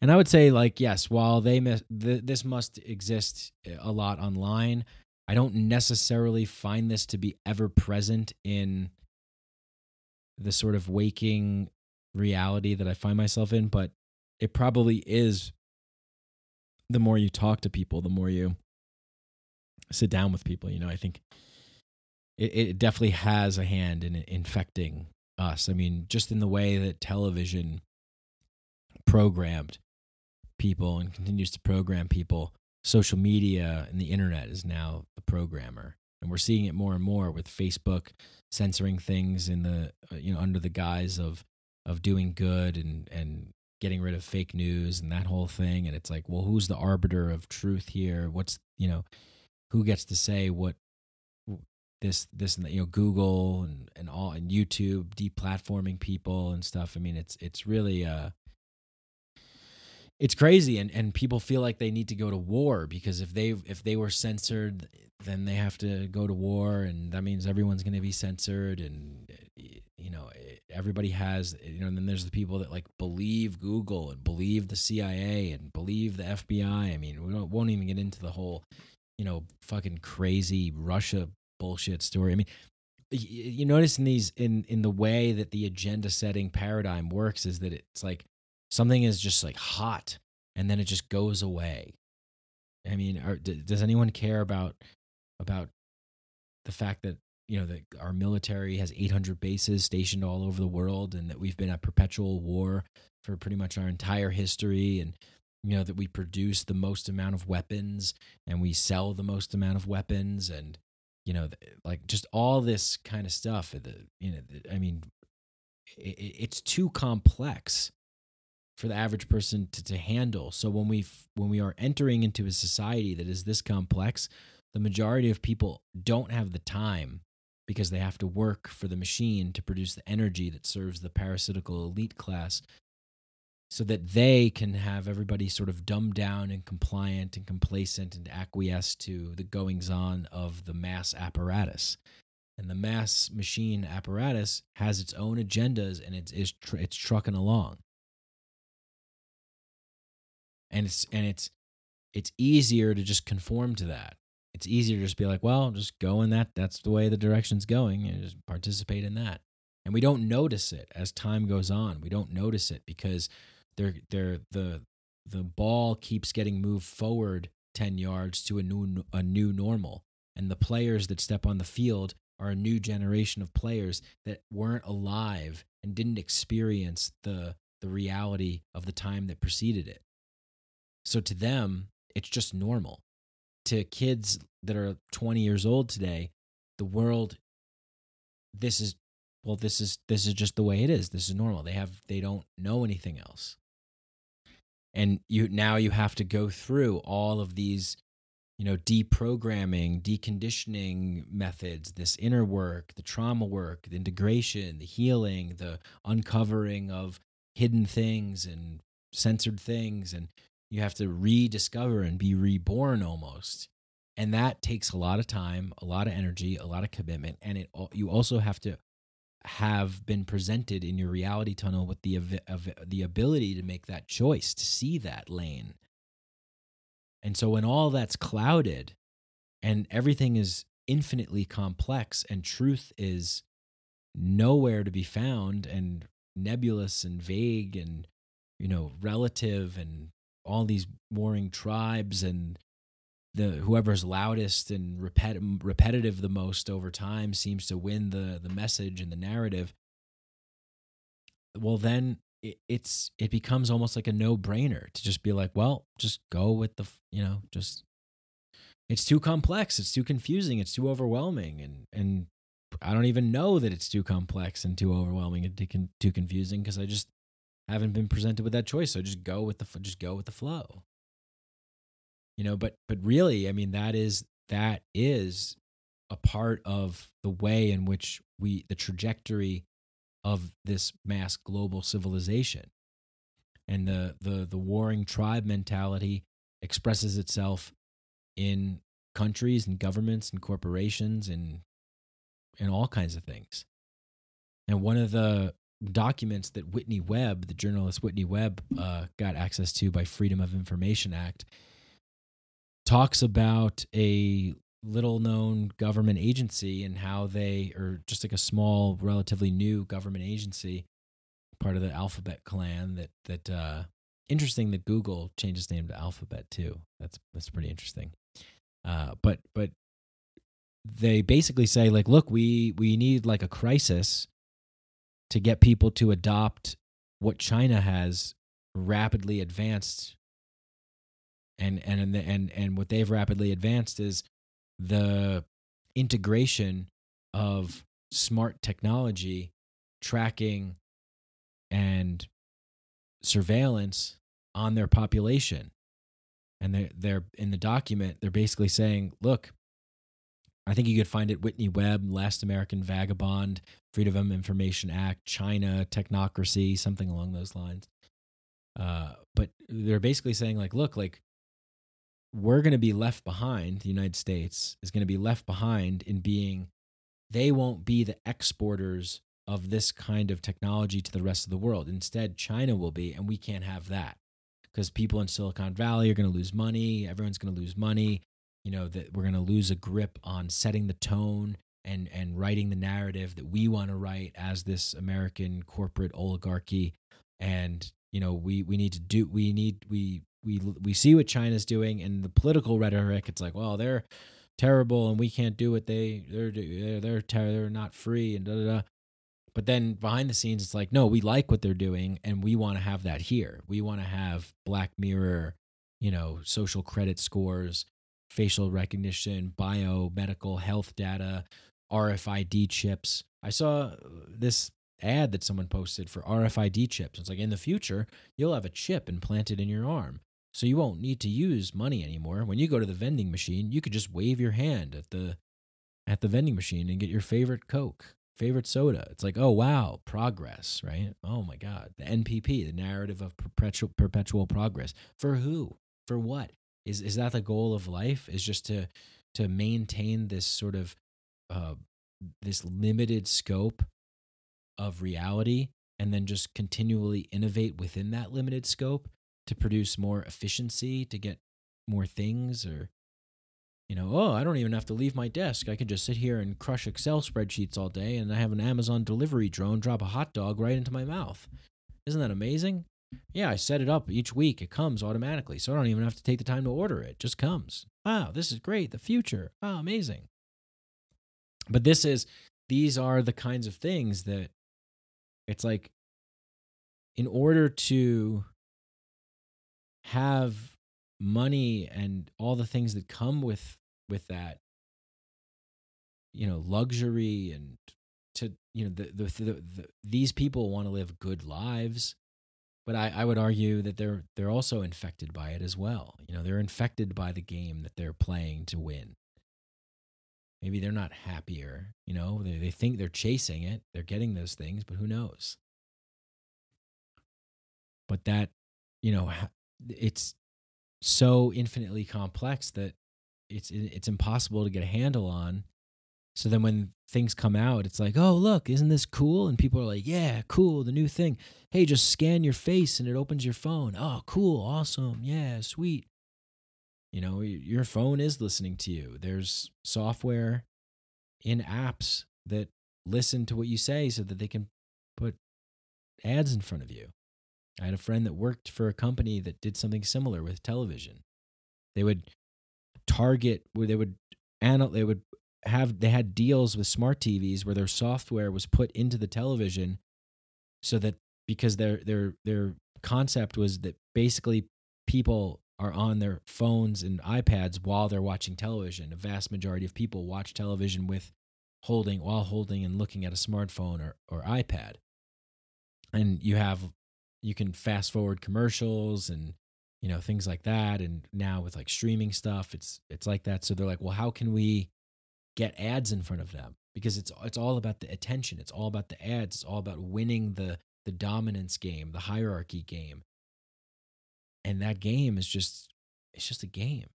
And I would say, like, yes, while they miss, th- this must exist a lot online, I don't necessarily find this to be ever present in the sort of waking reality that I find myself in, but it probably is the more you talk to people, the more you sit down with people. You know, I think it, it definitely has a hand in infecting us. I mean, just in the way that television programmed people and continues to program people social media and the internet is now the programmer. And we're seeing it more and more with facebook censoring things in the uh, you know under the guise of of doing good and and getting rid of fake news and that whole thing. And it's like well who's the arbiter of truth here? What's you know who gets to say what this this and you know Google and and all and YouTube deplatforming people and stuff. I mean, it's it's really uh it's crazy and and people feel like they need to go to war because if they if they were censored then they have to go to war and that means everyone's going to be censored and eh, you know eh, everybody has you know and then there's the people that like believe Google and believe the CIA and believe the FBI. I mean, we won't even get into the whole you know fucking crazy Russia bullshit story. I mean, you notice in these in in the way that the agenda setting paradigm works is that it's like something is just like hot and then it just goes away. I mean, are, does anyone care about about the fact that you know that our military has 800 bases stationed all over the world and that we've been at perpetual war for pretty much our entire history and you know that we produce the most amount of weapons and we sell the most amount of weapons and you know like just all this kind of stuff uh, the you know i mean it, it's too complex for the average person to, to handle so when we when we are entering into a society that is this complex the majority of people don't have the time because they have to work for the machine to produce the energy that serves the parasitical elite class so that they can have everybody sort of dumbed down and compliant and complacent and acquiesce to the goings on of the mass apparatus. And the mass machine apparatus has its own agendas and it's it's, tr- it's trucking along. And it's and it's it's easier to just conform to that it's easier to just be like, well, just go in that. That's the way the direction's going, and just participate in that. And we don't notice it as time goes on. We don't notice it because they're they're the the ball keeps getting moved forward ten yards to a new a new normal, and the players that step on the field are a new generation of players that weren't alive and didn't experience the the reality of the time that preceded it. So to them, it's just normal to kids that are 20 years old today, the world this is well this is this is just the way it is. This is normal. They have they don't know anything else. And you now you have to go through all of these you know deprogramming deconditioning methods this inner work the trauma work the integration the healing the uncovering of hidden things and censored things and you have to rediscover and be reborn almost. And that takes a lot of time a lot of energy a lot of commitment. And it you also have to have been presented in your reality tunnel with the the ability to make that choice to see that lane. And so when all that's clouded and everything is infinitely complex and truth is nowhere to be found and nebulous and vague and you know relative and all these warring tribes and the whoever's loudest and repet- repetitive the most over time seems to win the the message and the narrative well then it, it's it becomes almost like a no-brainer to just be like well just go with the you know just it's too complex it's too confusing it's too overwhelming and and i don't even know that it's too complex and too overwhelming and too, too confusing because i just haven't been presented with that choice. So just go with the just go with the flow. You know, but but really, I mean, that is that is a part of the way in which we the trajectory of this mass global civilization and the the the warring tribe mentality expresses itself in countries and governments and corporations and and all kinds of things and one of the documents that Whitney Webb, the journalist Whitney Webb, uh, got access to by Freedom of Information Act, talks about a little known government agency and how they are just like a small, relatively new government agency, part of the Alphabet clan. That that uh, interesting that Google changed its name to Alphabet too. That's that's pretty interesting. Uh, but but they basically say like, look, we we need like a crisis to get people to adopt what China has rapidly advanced. And and and and and what they've rapidly advanced is the integration of smart technology tracking and surveillance on their population. And they're, they're in the document they're basically saying look I think you could find it Whitney Webb, Last American Vagabond, Freedom of Information Act, China, Technocracy, something along those lines. Uh, but they're basically saying, like, look, like, we're going to be left behind, the United States is going to be left behind in being, they won't be the exporters of this kind of technology to the rest of the world. Instead, China will be, and we can't have that because people in Silicon Valley are going to lose money. Everyone's going to lose money. You know that we're going to lose a grip on setting the tone and and writing the narrative that we want to write as this American corporate oligarchy. And you know we we need to do we need we we we see what China's doing and the political rhetoric. It's like, well, they're terrible and we can't do what they they're they're they're, ter- they're not free and da da da. But then behind the scenes, it's like, no, we like what they're doing and we want to have that here. We want to have Black Mirror, you know, social credit scores, facial recognition, biomedical health data, RFID chips. I saw uh, this ad that someone posted for RFID chips. It's like in the future, you'll have a chip implanted in your arm. So you won't need to use money anymore. When you go to the vending machine, you could just wave your hand at the at the vending machine and get your favorite Coke favorite soda. It's like, oh wow, progress, right? Oh my God, the NPP, the narrative of perpetual perpetual progress. For who? For what? Is is that the goal of life? Is just to to maintain this sort of uh, this limited scope of reality, and then just continually innovate within that limited scope to produce more efficiency, to get more things, or you know, oh, I don't even have to leave my desk. I can just sit here and crush Excel spreadsheets all day, and I have an Amazon delivery drone drop a hot dog right into my mouth. Isn't that amazing? Yeah, I set it up each week. It comes automatically, so I don't even have to take the time to order it. it just comes. Wow, this is great. The future. Oh, amazing. But this is, these are the kinds of things that it's like, in order to have money and all the things that come with with that you know luxury and to you know the, the, the, the these people want to live good lives but I, I would argue that they're they're also infected by it as well. You know they're infected by the game that they're playing to win. Maybe they're not happier you know? They, they think they're chasing it. They're getting those things but who knows? But that you know it's so infinitely complex that it's it's impossible to get a handle on. So then when things come out, it's like, oh look, isn't this cool? And people are like, yeah, cool, the new thing. Hey, just scan your face and it opens your phone. Oh, cool, awesome, yeah, sweet. You know, your phone is listening to you. There's software in apps that listen to what you say so that they can put ads in front of you. I had a friend that worked for a company that did something similar with television. They would target where they would anal- they would have they had deals with smart TVs where their software was put into the television so that because their their their concept was that basically people are on their phones and iPads while they're watching television. A vast majority of people watch television with holding while holding and looking at a smartphone or, or iPad. And you have you can fast forward commercials and you know things like that and now with like streaming stuff it's it's like that so they're like well how can we get ads in front of them because it's it's all about the attention. It's all about the ads. It's all about winning the the dominance game the hierarchy game. And that game is just it's just a game.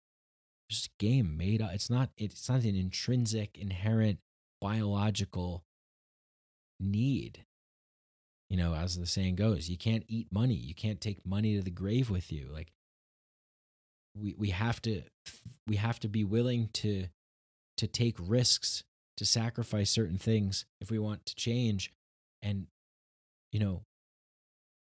It's just a game made up. It's not it's not an intrinsic inherent biological need. You know, as the saying goes, you can't eat money. You can't take money to the grave with you. Like we we have to we have to be willing to to take risks, to sacrifice certain things if we want to change and you know,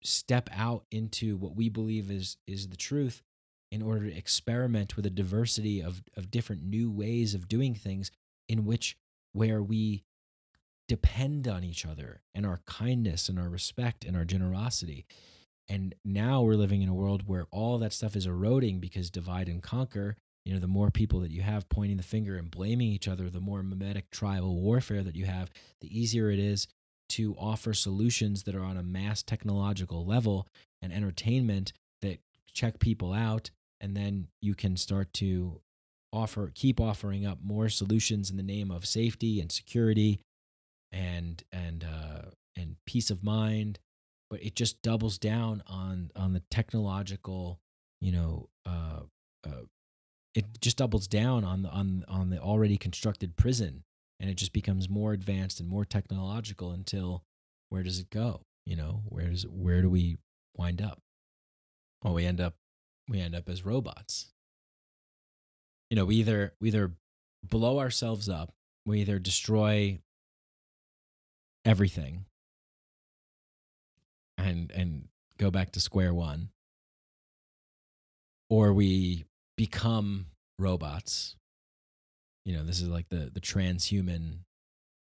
step out into what we believe is is the truth in order to experiment with a diversity of of different new ways of doing things in which where we depend on each other and our kindness and our respect and our generosity. And now we're living in a world where all that stuff is eroding because divide and conquer. You know, the more people that you have pointing the finger and blaming each other, the more memetic tribal warfare that you have, the easier it is to offer solutions that are on a mass technological level and entertainment that check people out. And then you can start to offer keep offering up more solutions in the name of safety and security and and uh, and peace of mind, but it just doubles down on on the technological, you know, uh, uh, it just doubles down on the on on the already constructed prison, and it just becomes more advanced and more technological until where does it go? You know, where does where do we wind up? Well, we end up we end up as robots. You know, we either we either blow ourselves up, we either destroy everything and and go back to square one or we become robots you know this is like the the transhuman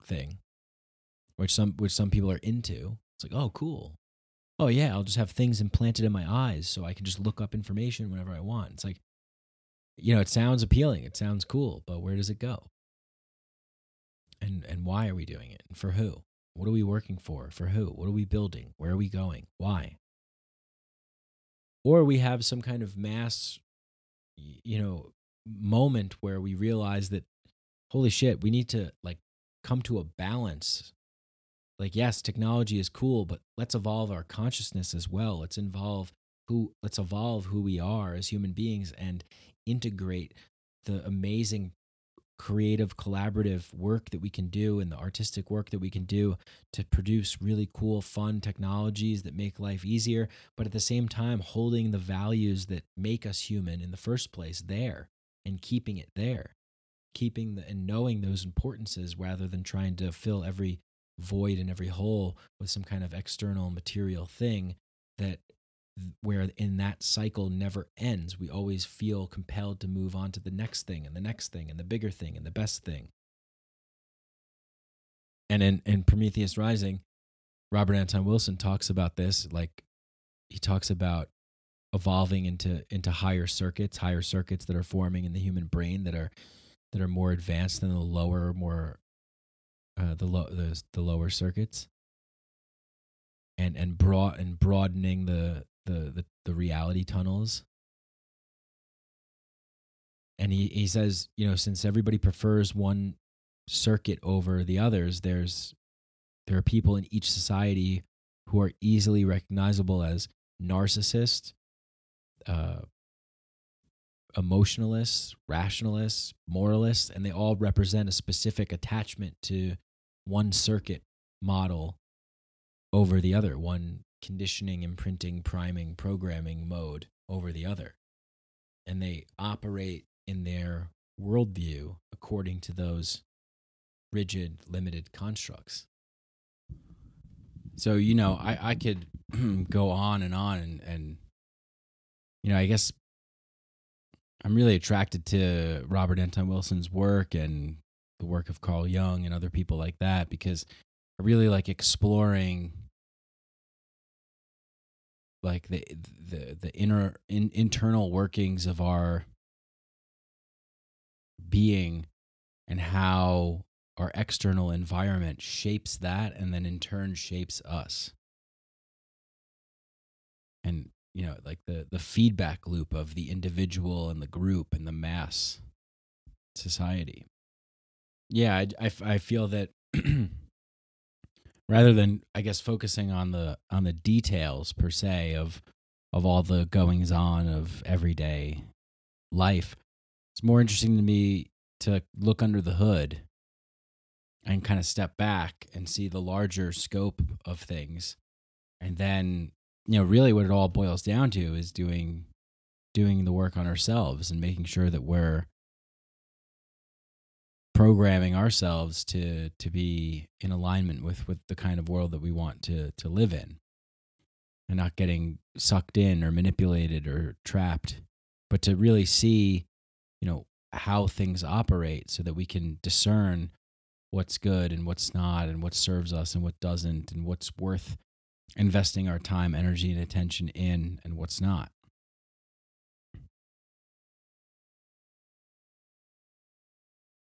thing which some which some people are into it's like oh cool oh yeah i'll just have things implanted in my eyes so i can just look up information whenever i want it's like you know it sounds appealing it sounds cool but where does it go and and why are we doing it and for who what are we working for? For who? What are we building? Where are we going? Why? Or we have some kind of mass, you know, moment where we realize that, holy shit, we need to like come to a balance. Like, yes, technology is cool, but let's evolve our consciousness as well. Let's involve who, let's evolve who we are as human beings and integrate the amazing creative collaborative work that we can do and the artistic work that we can do to produce really cool fun technologies that make life easier but at the same time holding the values that make us human in the first place there and keeping it there. Keeping the, and knowing those importances rather than trying to fill every void and every hole with some kind of external material thing that where in that cycle never ends. We always feel compelled to move on to the next thing and the next thing and the bigger thing and the best thing. And in, in Prometheus Rising, Robert Anton Wilson talks about this. Like he talks about evolving into into higher circuits, higher circuits that are forming in the human brain that are that are more advanced than the lower, more uh, the low the, the lower circuits and and broad and broadening the the the, the reality tunnels. And he, he says you know since everybody prefers one circuit over the others there's there are people in each society who are easily recognizable as narcissists uh, emotionalists rationalists moralists and they all represent a specific attachment to one circuit model over the other one conditioning, imprinting, priming, programming mode over the other. And they operate in their worldview according to those rigid, limited constructs. So, you know, I, I could go on and on and, and, you know, I guess I'm really attracted to Robert Anton Wilson's work and the work of Carl Jung and other people like that because I really like exploring like the the the inner in, internal workings of our being and how our external environment shapes that and then in turn shapes us. And you know like the the feedback loop of the individual and the group and the mass society. Yeah i i, I feel that rather than I guess focusing on the on the details per se of of all the goings on of everyday life. It's more interesting to me to look under the hood and kind of step back and see the larger scope of things. And then, you know, really what it all boils down to is doing doing the work on ourselves and making sure that we're programming ourselves to to be in alignment with with the kind of world that we want to to live in. And not getting sucked in or manipulated or trapped but to really see you know how things operate so that we can discern what's good and what's not and what serves us and what doesn't and what's worth investing our time energy and attention in and what's not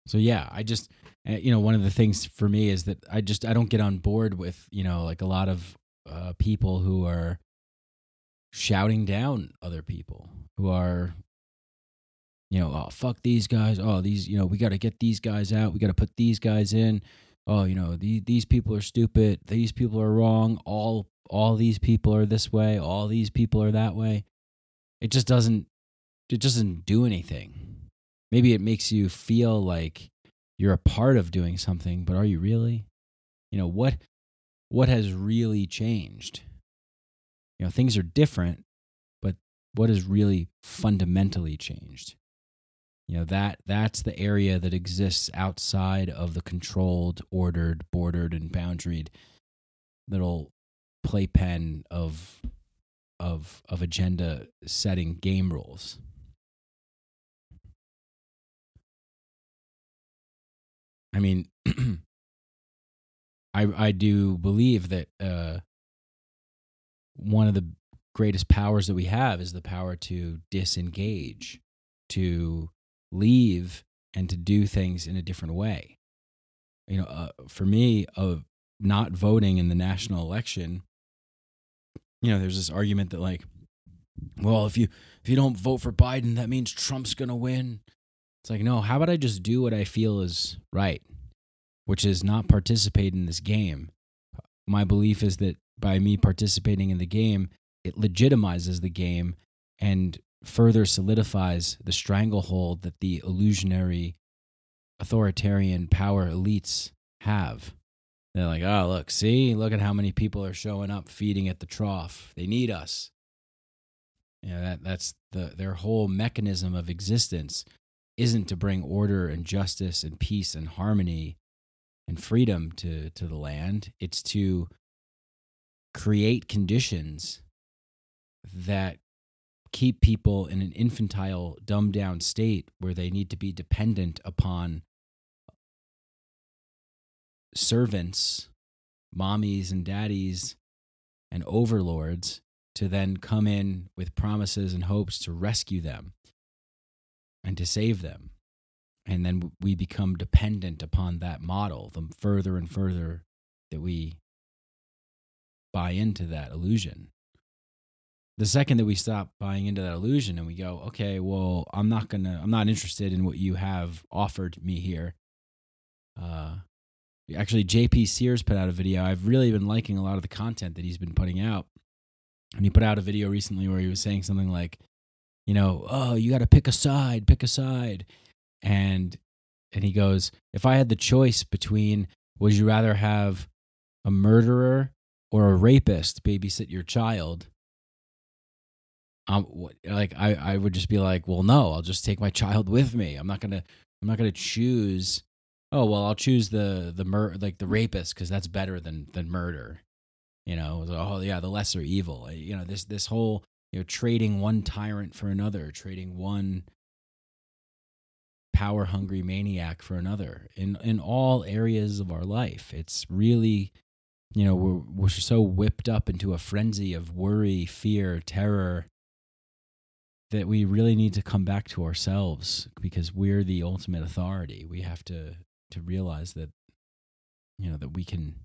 So yeah, I just eh, you know one of the things for me is that I just I don't get on board with you know like a lot of uh, people who are shouting down other people who are you know, oh fuck these guys. Oh, these, you know, we got to get these guys out. We got to put these guys in. Oh, you know, these these people are stupid. These people are wrong. All all these people are this way. All these people are that way. It just doesn't it doesn't do anything. Maybe it makes you feel like you're a part of doing something, but are you really? You know, what what has really changed? You know, things are different, but what has really fundamentally changed? You know, that that's the area that exists outside of the controlled, ordered, bordered, and boundaried little playpen of of of agenda setting game rules. I mean, I I do believe that uh, one of the greatest powers that we have is the power to disengage, to leave, and to do things in a different way. You know, uh, for me, of not voting in the national election, you know, there's this argument that like, well, if you if you don't vote for Biden, that means Trump's gonna win. It's like, no, how about I just do what I feel is right, which is not participate in this game. My belief is that by me participating in the game, it legitimizes the game and further solidifies the stranglehold that the illusionary authoritarian power elites have. They're like, oh, look, see, look at how many people are showing up feeding at the trough. They need us. Know, that, that's the, their whole mechanism of existence isn't to bring order and justice and peace and harmony and freedom to, to the land. It's to create conditions that keep people in an infantile, dumbed down state where they need to be dependent upon servants, mommies and daddies, and overlords to then come in with promises and hopes to rescue them and to save them. And then we become dependent upon that model the further and further that we buy into that illusion. The second that we stop buying into that illusion and we go, okay, well, I'm not gonna, I'm not interested in what you have offered me here. Uh, actually, JP Sears put out a video. I've really been liking a lot of the content that he's been putting out. And he put out a video recently where he was saying something like, you know, oh, you got to pick a side, pick a side. And and he goes, if I had the choice between would you rather have a murderer or a rapist babysit your child? Um, like I, I would just be like, well, no, I'll just take my child with me. I'm not gonna, I'm not gonna choose. Oh well, I'll choose the the mur like the rapist because that's better than than murder. You know, oh yeah, the lesser evil. You know, this this whole you know trading one tyrant for another trading one power hungry maniac for another. In in all areas of our life it's really you know we're we're so whipped up into a frenzy of worry fear terror that we really need to come back to ourselves because we're the ultimate authority. We have to to realize that you know that we can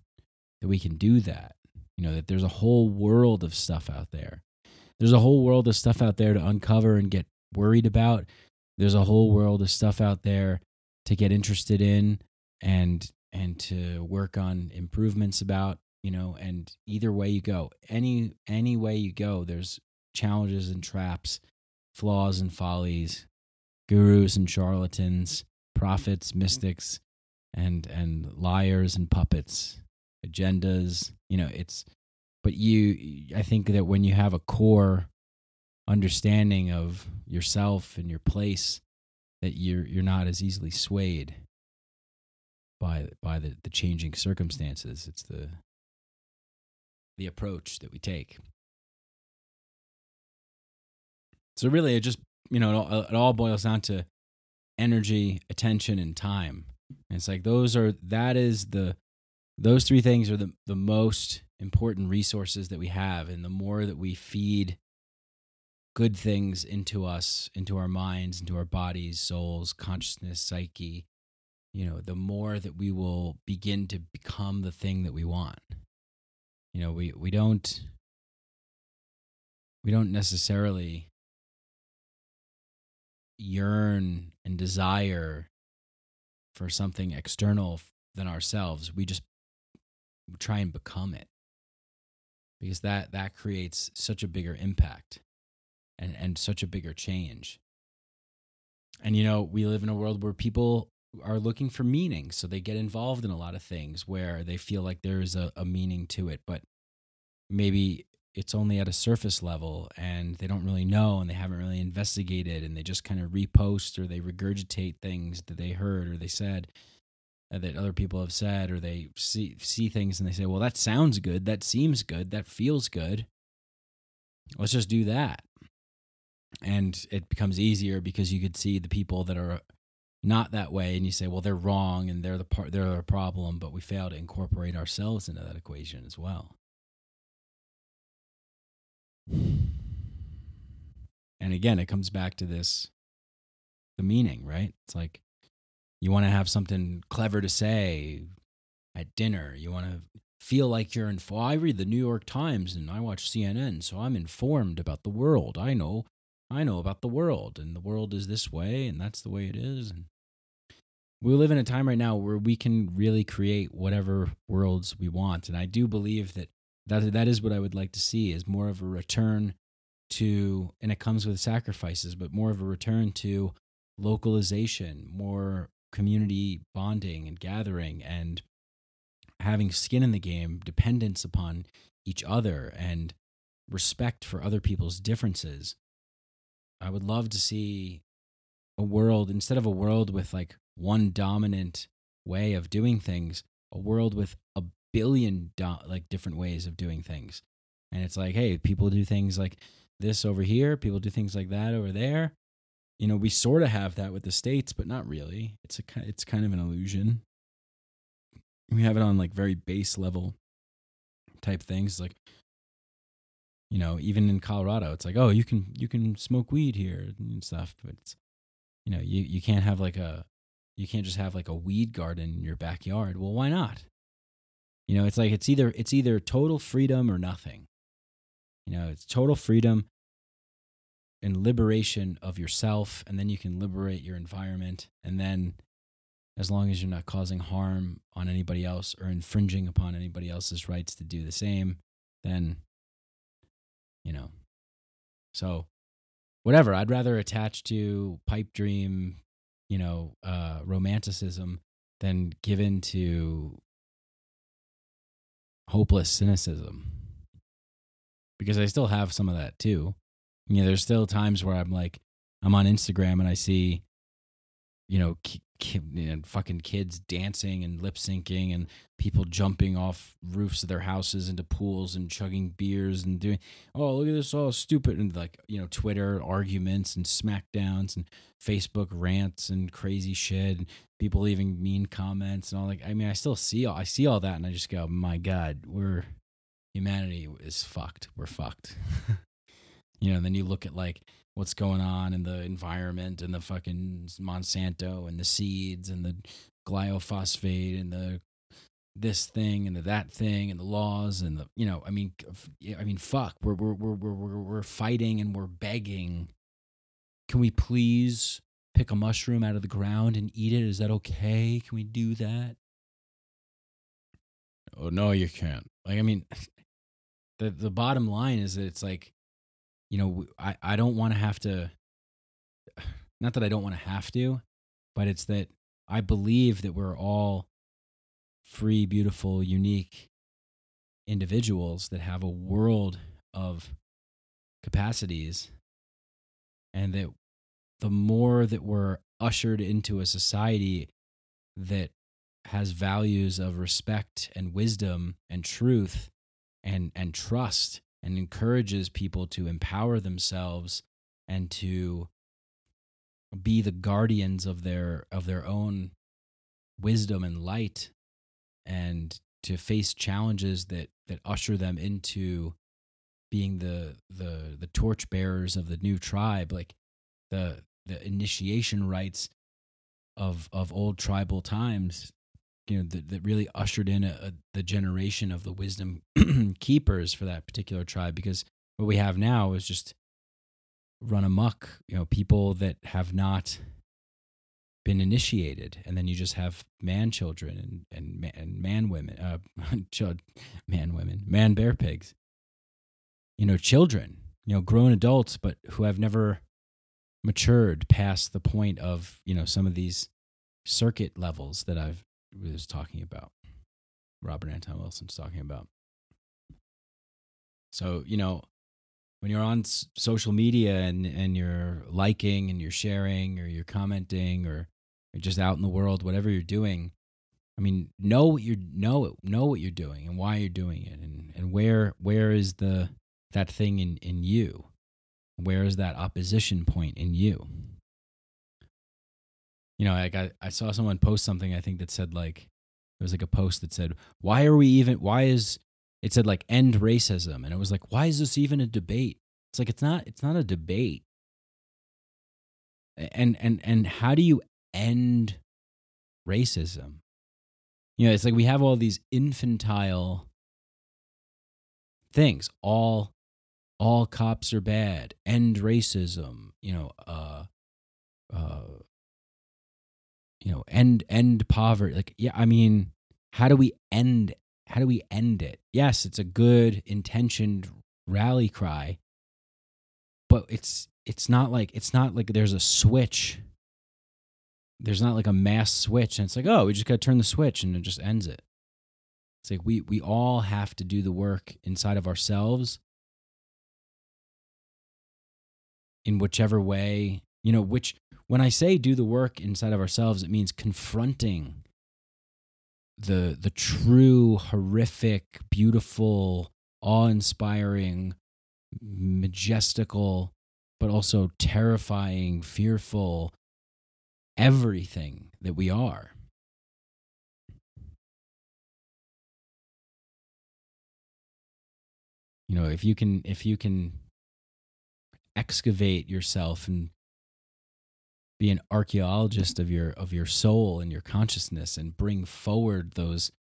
that we can do that. You know that there's a whole world of stuff out there there's a whole world of stuff out there to uncover and get worried about. There's a whole world of stuff out there to get interested in and and to work on improvements about, you know, and either way you go, any any way you go, there's challenges and traps, flaws and follies, gurus and charlatans, prophets, mm-hmm. mystics, and and liars and puppets, agendas, you know, it's but you i think that when you have a core understanding of yourself and your place that you're you're not as easily swayed by by the, the changing circumstances. It's the the approach that we take. So really it just you know it all, it all boils down to energy attention and time. And it's like those are that is the those three things are the the most important resources that we have. And the more that we feed good things into us, into our minds, into our bodies, souls, consciousness, psyche, you know, the more that we will begin to become the thing that we want. You know, we, we don't we don't necessarily yearn and desire for something external than ourselves. We just try and become it because that that creates such a bigger impact and and such a bigger change. And you know, we live in a world where people are looking for meaning, so they get involved in a lot of things where they feel like there is a, a meaning to it, but maybe it's only at a surface level and they don't really know and they haven't really investigated and they just kind of repost or they regurgitate things that they heard or they said that other people have said or they see see things and they say well that sounds good. That seems good. That feels good. Let's just do that. And it becomes easier because you could see the people that are not that way and you say well they're wrong and they're the part they're the problem but we fail to incorporate ourselves into that equation as well. And again it comes back to this the meaning right? It's like you want to have something clever to say at dinner. You want to feel like you're in well, i read the new york times and i watch cnn so i'm informed about the world. I know i know about the world and the world is this way and that's the way it is and we live in a time right now where we can really create whatever worlds we want and i do believe that that that is what i would like to see is more of a return to and it comes with sacrifices but more of a return to localization more community bonding and gathering and having skin in the game dependence upon each other and respect for other people's differences. I would love to see a world instead of a world with like one dominant way of doing things a world with a billion do- like different ways of doing things. And it's like hey people do things like this over here people do things like that over there you know we sort of have that with the states but not really. It's a it's kind of an illusion. We have it on like very base level type things like you know even in colorado it's like oh you can you can smoke weed here and stuff but it's you know you you can't have like a you can't just have like a weed garden in your backyard. Well why not? You know it's like it's either it's either total freedom or nothing. You know it's total freedom and liberation of yourself and then you can liberate your environment and then as long as you're not causing harm on anybody else or infringing upon anybody else's rights to do the same then you know. So whatever i'd rather attach to pipe dream you know uh romanticism than given to hopeless cynicism. Because i still have some of that too you know there's still times where i'm like i'm on instagram and i see you know, ki- ki- fucking kids dancing and lip syncing and people jumping off roofs of their houses into pools and chugging beers and doing oh look at this all stupid and like you know twitter arguments and smackdowns and facebook rants and crazy shit and people leaving mean comments and all like i mean i still see all i see all that and i just go my god we're humanity is fucked. We're fucked you know and then you look at like what's going on in the environment and the fucking monsanto and the seeds and the glyphosate and the this thing and the that thing and the laws and the you know i mean i mean fuck we're we're we're we're we're, fighting and we're begging. Can we please pick a mushroom out of the ground and eat it? Is that okay? Can we do that? Oh no you can't. Like i mean the the bottom line is that it's like you know I, I don't want to have to not that i don't want to have to but it's that i believe that we're all free beautiful unique individuals that have a world of capacities and that the more that we're ushered into a society that has values of respect and wisdom and truth and and trust and encourages people to empower themselves and to be the guardians of their of their own wisdom and light and to face challenges that that usher them into being the the the torch bearers of the new tribe like the the initiation rites of of old tribal times you know that, that really ushered in a, a, the generation of the wisdom keepers for that particular tribe because what we have now is just run amuck You know, people that have not been initiated, and then you just have man children and and man, and man women, uh, man women, man bear pigs. You know, children. You know, grown adults, but who have never matured past the point of you know some of these circuit levels that I've was talking about. Robert Anton Wilson's talking about. So you know, when you're on social media and and you're liking and you're sharing or you're commenting or you're just out in the world, whatever you're doing, I mean, know what you're know know what you're doing and why you're doing it, and and where where is the that thing in in you, where is that opposition point in you? You know, like I, I saw someone post something I think that said like it was like a post that said, "Why are we even? Why is it said like end racism?" And it was like, "Why is this even a debate?" It's like it's not. It's not a debate. And and and how do you end racism? You know, it's like we have all these infantile things. All all cops are bad. End racism. You know, uh, uh, you know, end end poverty. Like, yeah, I mean, how do we end? How do we end it? Yes, it's a good intentioned rally cry, but it's it's not like it's not like there's a switch. There's not like a mass switch, and it's like, oh, we just got to turn the switch, and it just ends it. It's like we we all have to do the work inside of ourselves in whichever way you know which when i say do the work inside of ourselves it means confronting the the true horrific beautiful awe-inspiring majestical but also terrifying fearful everything that we are. You know if you can if you can excavate yourself and be an archaeologist of your of your soul and your consciousness and bring forward those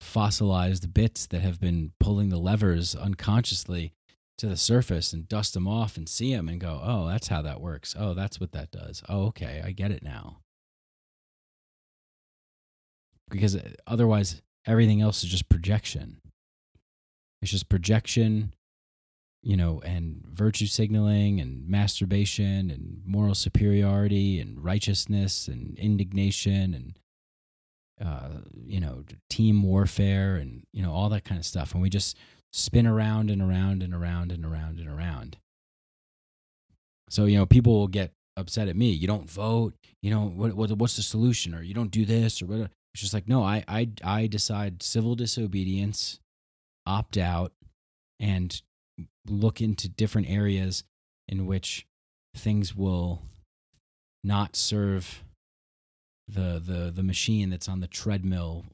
fossilized bits that have been pulling the levers unconsciously to the surface and dust them off and see them and go oh that's how that works. Oh that's what that does. Oh okay i get it now. Because uh, otherwise everything else is just projection. It's just projection you know, and virtue signaling and masturbation and moral superiority and righteousness and indignation and, uh, you know, team warfare and, you know, all that kind of stuff. And we just spin around and around and around and around and around. So, you know, people will get upset at me. You don't vote. You know, what, what what's the solution? Or you don't do this or what? It's just like, no, I, I, I decide civil disobedience, opt out, and look into different areas in which things will not serve the the the machine that's on the treadmill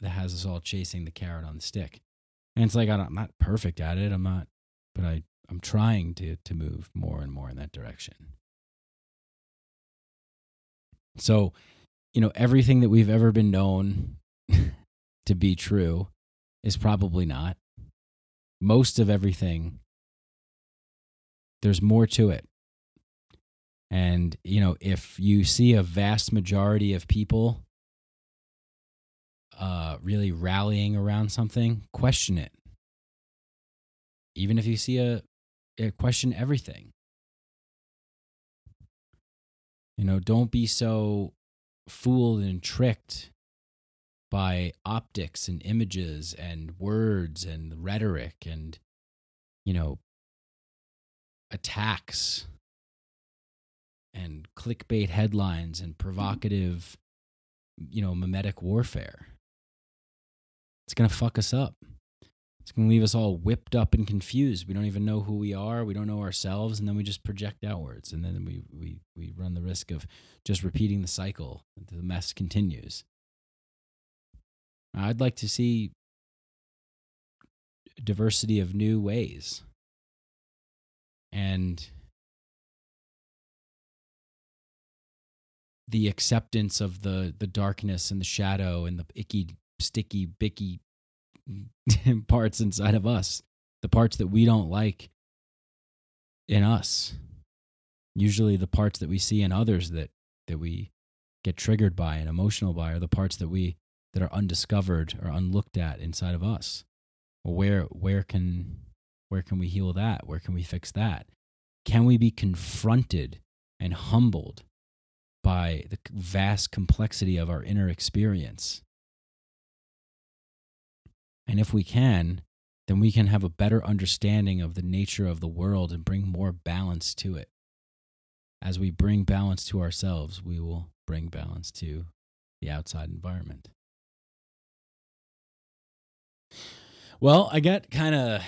that has us all chasing the carrot on the stick. And it's like I am not perfect at it. I'm not, but I I'm trying to to move more and more in that direction. So, you know, everything that we've ever been known to be true is probably not most of everything there's more to it. And you know if you see a vast majority of people uh really rallying around something question it. Even if you see a, a question everything. You know don't be so fooled and tricked by optics and images and words and rhetoric and you know attacks and clickbait headlines and mm-hmm. provocative you know memetic warfare. It's going to fuck us up. It's going to leave us all whipped up and confused. We don't even know who we are. We don't know ourselves. And then we just project outwards. And then we we we run the risk of just repeating the cycle. The mess continues Uh, I'd like to see diversity of new ways. And the acceptance of the the darkness and the shadow and the icky sticky bicky parts inside of us the parts that we don't like in us. Usually the parts that we see in others that that we get triggered by and emotional by are the parts that we that are undiscovered or unlooked at inside of us. Where where can where can we heal that? Where can we fix that? Can we be confronted and humbled by the vast complexity of our inner experience? And if we can, then we can have a better understanding of the nature of the world and bring more balance to it. As we bring balance to ourselves, we will bring balance to the outside environment. Well, I got kind of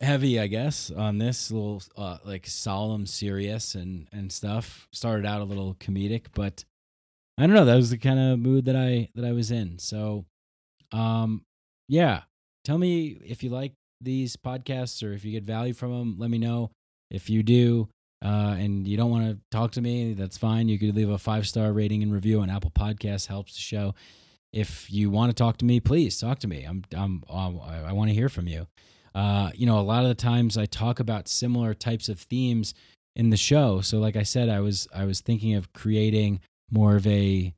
heavy, I guess, on this little uh, like solemn, serious, and and stuff. Started out a little comedic, but I don't know. That was the kind of mood that I that I was in. So, um, yeah. Tell me if you like these podcasts or if you get value from them. Let me know. If you do, uh, and you don't want to talk to me, that's fine. You could leave a five star rating and review on Apple Podcasts. Helps the show. If you want to talk to me, please talk to me. I'm I'm, I'm I want to hear from you. Uh, you know, a lot of the times I talk about similar types of themes in the show. So, like I said, I was I was thinking of creating more of a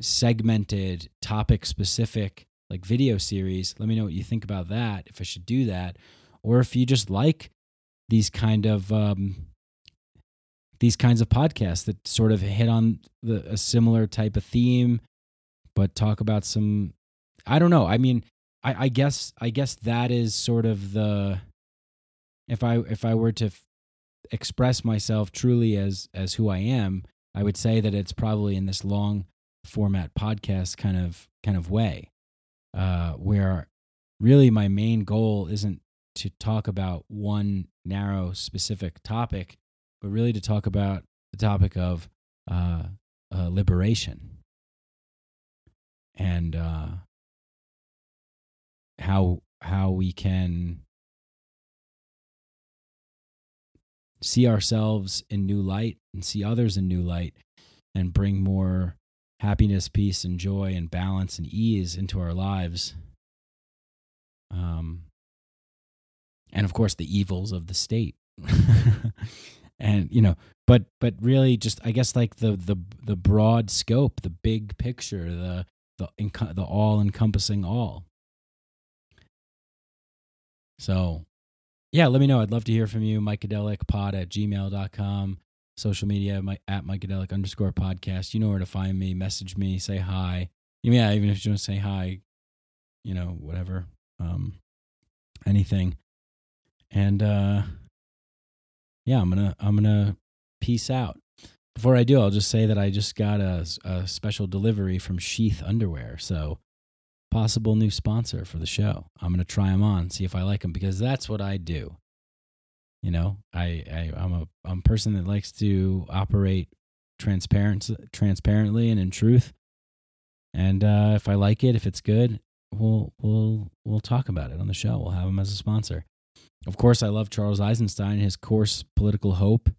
segmented, topic specific like video series. Let me know what you think about that. If I should do that, or if you just like these kind of um, these kinds of podcasts that sort of hit on the, a similar type of theme, but talk about some. I don't know. I mean, I, I guess I guess that is sort of the if I if I were to f- express myself truly as as who I am, I would say that it's probably in this long format podcast kind of kind of way, uh, where really my main goal isn't to talk about one narrow specific topic, but really to talk about the topic of uh, uh, liberation and uh, how how we can see ourselves in new light and see others in new light and bring more happiness, peace, and joy and balance and ease into our lives. Um, and of course, the evils of the state. and you know, but but really, just I guess like the the the broad scope, the big picture, the the the all encompassing all. So, yeah, let me know. I'd love to hear from you. Pod at gmail.com. Social media my, at Micadelic underscore podcast. You know where to find me. Message me. Say hi. Yeah, even if you don't say hi, you know, whatever. Um, anything. And uh, yeah, I'm gonna I'm gonna peace out. Before I do, I'll just say that I just got a, a special delivery from Sheath Underwear. So possible new sponsor for the show. I'm going to try them on, see if I like them because that's what I do. You know, I, I I'm a I'm a person that likes to operate transparent transparently and in truth. And uh, if I like it, if it's good, we'll we'll we'll talk about it on the show. We'll have him as a sponsor. Of course, I love Charles Eisenstein. His course, Political Hope,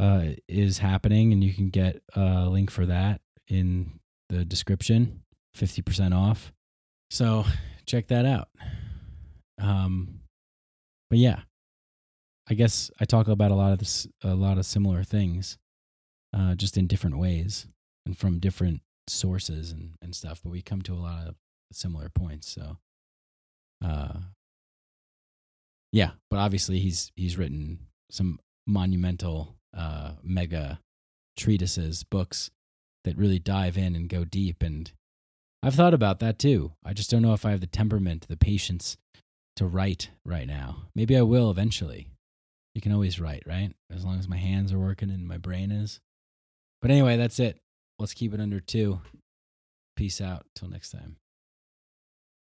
uh, is happening, and you can get a link for that in the description. Fifty percent off. So check that out. Um, but yeah, I guess I talk about a lot of this, a lot of similar things, uh, just in different ways and from different sources and, and stuff. But we come to a lot of similar points. So, uh, yeah, but obviously he's he's written some monumental, uh, mega treatises, books that really dive in and go deep and I've thought about that too. I just don't know if I have the temperament, the patience to write right now. Maybe I will eventually. You can always write, right? As long as my hands are working and my brain is. But anyway, that's it. Let's keep it under two. Peace out. Till next time.